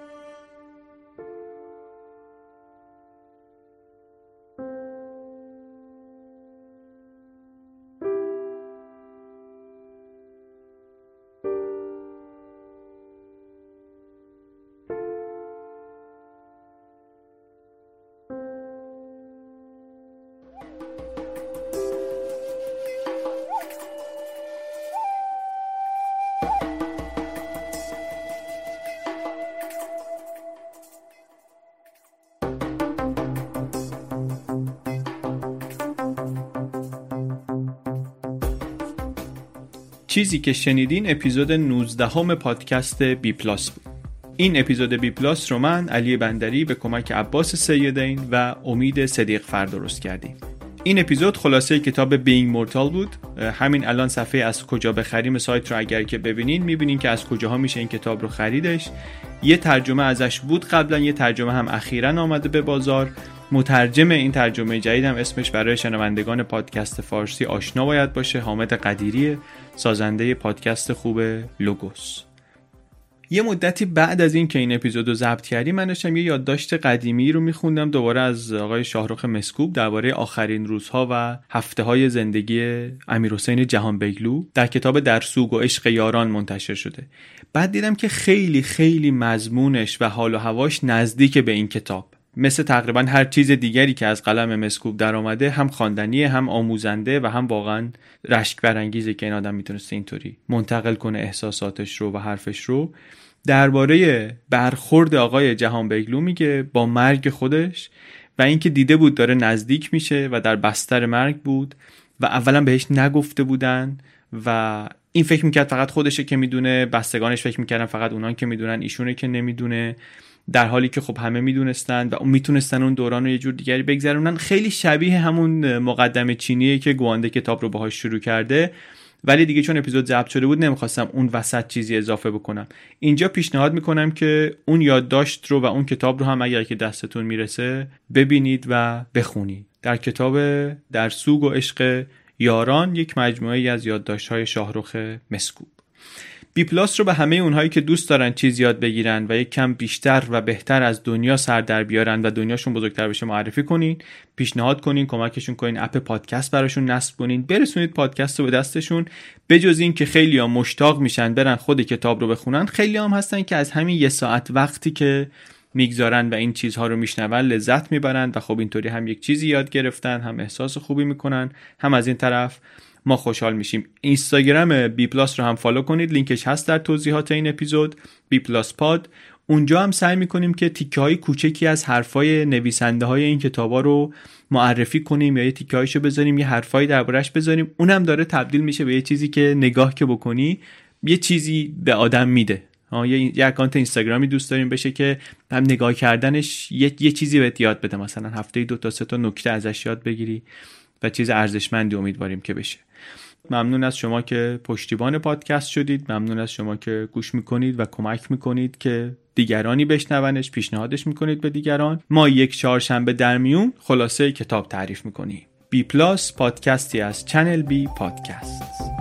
چیزی که شنیدین اپیزود 19 هم پادکست بی پلاس بود. این اپیزود بی پلاس رو من علی بندری به کمک عباس سیدین و امید صدیق فر درست کردیم. این اپیزود خلاصه کتاب Being Mortal بود. همین الان صفحه از کجا بخریم سایت رو اگر که ببینین می‌بینین که از کجاها میشه این کتاب رو خریدش. یه ترجمه ازش بود قبلا یه ترجمه هم اخیرا آمده به بازار. مترجم این ترجمه جدید هم اسمش برای شنوندگان پادکست فارسی آشنا باید باشه حامد قدیری سازنده پادکست خوب لوگوس. یه مدتی بعد از این که این اپیزود رو ضبط کردیم من داشتم یه یادداشت قدیمی رو میخوندم دوباره از آقای شاهرخ مسکوب درباره آخرین روزها و هفته های زندگی حسین جهان بگلو در کتاب در سوگ و عشق یاران منتشر شده. بعد دیدم که خیلی خیلی مضمونش و حال و هواش نزدیک به این کتاب. مثل تقریبا هر چیز دیگری که از قلم مسکوب در آمده هم خواندنی هم آموزنده و هم واقعا رشک برانگیزه که این آدم می‌تونسته اینطوری منتقل کنه احساساتش رو و حرفش رو. درباره برخورد آقای جهان بیگلو میگه با مرگ خودش و اینکه دیده بود داره نزدیک میشه و در بستر مرگ بود و اولا بهش نگفته بودن و این فکر می‌کرد فقط خودشه که می‌دونه بستگانش فکر می‌کردن فقط اونان که می‌دونن ایشونه که نمی‌دونه. در حالی که خب همه می‌دونستن و می‌تونستن اون دوران رو یه جور دیگری بگذرونن. خیلی شبیه همون مقدم چینیه که گوانده کتاب رو باهاش شروع کرده. ولی دیگه چون اپیزود ضبط شده بود نمی‌خواستم اون وسط چیزی اضافه بکنم. اینجا پیشنهاد می‌کنم که اون یادداشت رو و اون کتاب رو هم اگر که دستتون می‌رسه ببینید و بخونید. در کتاب در سوگ و عشق یاران یک مجموعه از های شاهرخ مسکوب بی پلاس رو به همه اونهایی که دوست دارن چیز یاد بگیرن و یک کم بیشتر و بهتر از دنیا سر در بیارن و دنیاشون بزرگتر بشه معرفی کنین پیشنهاد کنین کمکشون کنین app پادکست براشون نصب کنین برسونید پادکست رو به دستشون. بجز این که خیلی ها مشتاق میشن برن خود کتاب رو بخونن خیلی هم هستن که از همین یه ساعت وقتی که می‌گذارن و این چیزها رو میشنون لذت می‌برن و خب اینطوری هم یک چیزی یاد گرفتن هم احساس خوبی می‌کنن هم از این طرف ما خوشحال میشیم. اینستاگرام بی پلاس رو هم follow کنید. لینکش هست در توضیحات این اپیزود. بی پلاس پاد اونجا هم سعی می‌کنیم که تیکه های کوچکی از حرفای نویسنده های این کتابا رو معرفی کنیم یا یه تیکه هایشو بذاریم یه حرفایی دربارش بذاریم. اونم داره تبدیل میشه به یه چیزی که نگاه که بکنی یه چیزی به آدم میده. یه, یه account اینستاگرامی دوست داریم بشه که هم نگاه کردنش یه, یه چیزی بهت یاد بده. مثلا هفته دو تا سه تا نکته ازش یاد بگیری و چیز ارزشمندی امیدواریم که بشه. ممنون از شما که پشتیبان پادکست شدید. ممنون از شما که گوش می‌کنید و کمک می‌کنید که دیگرانی بشنونش پیشنهادش می‌کنید به دیگران. ما یک چهارشنبه در میون خلاصه کتاب تعریف می‌کنیم. بی پلاس پادکستی از چنل بی پادکست.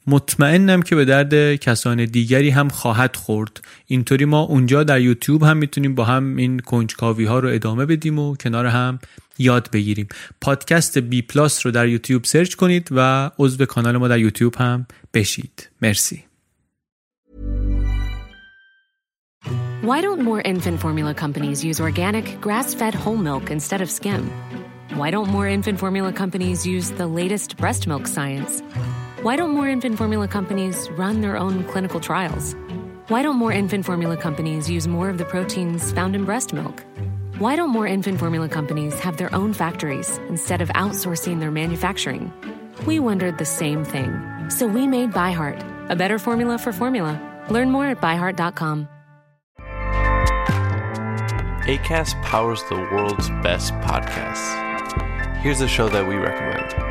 مطمئنم که به درد کسان دیگری هم خواهد خورد اینطوری ما اونجا در یوتیوب هم می‌تونیم با هم این کنجکاوی ها رو ادامه بدیم و کنار هم یاد بگیریم پادکست بی پلاس رو در یوتیوب search کنید و عضو کانال ما در یوتیوب هم بشید مرسی Why don't more infant formula companies use organic grass-fed whole milk instead of skim? Why don't more infant formula companies use the latest breast milk science? Why don't more infant formula companies run their own clinical trials? Why don't more infant formula companies use more of the proteins found in breast milk? Why don't more infant formula companies have their own factories instead of outsourcing their manufacturing? We wondered the same thing. So we made ByHeart, a better formula for formula. Learn more at byheart.com. ACAST powers the world's best podcasts. Here's a show that we recommend.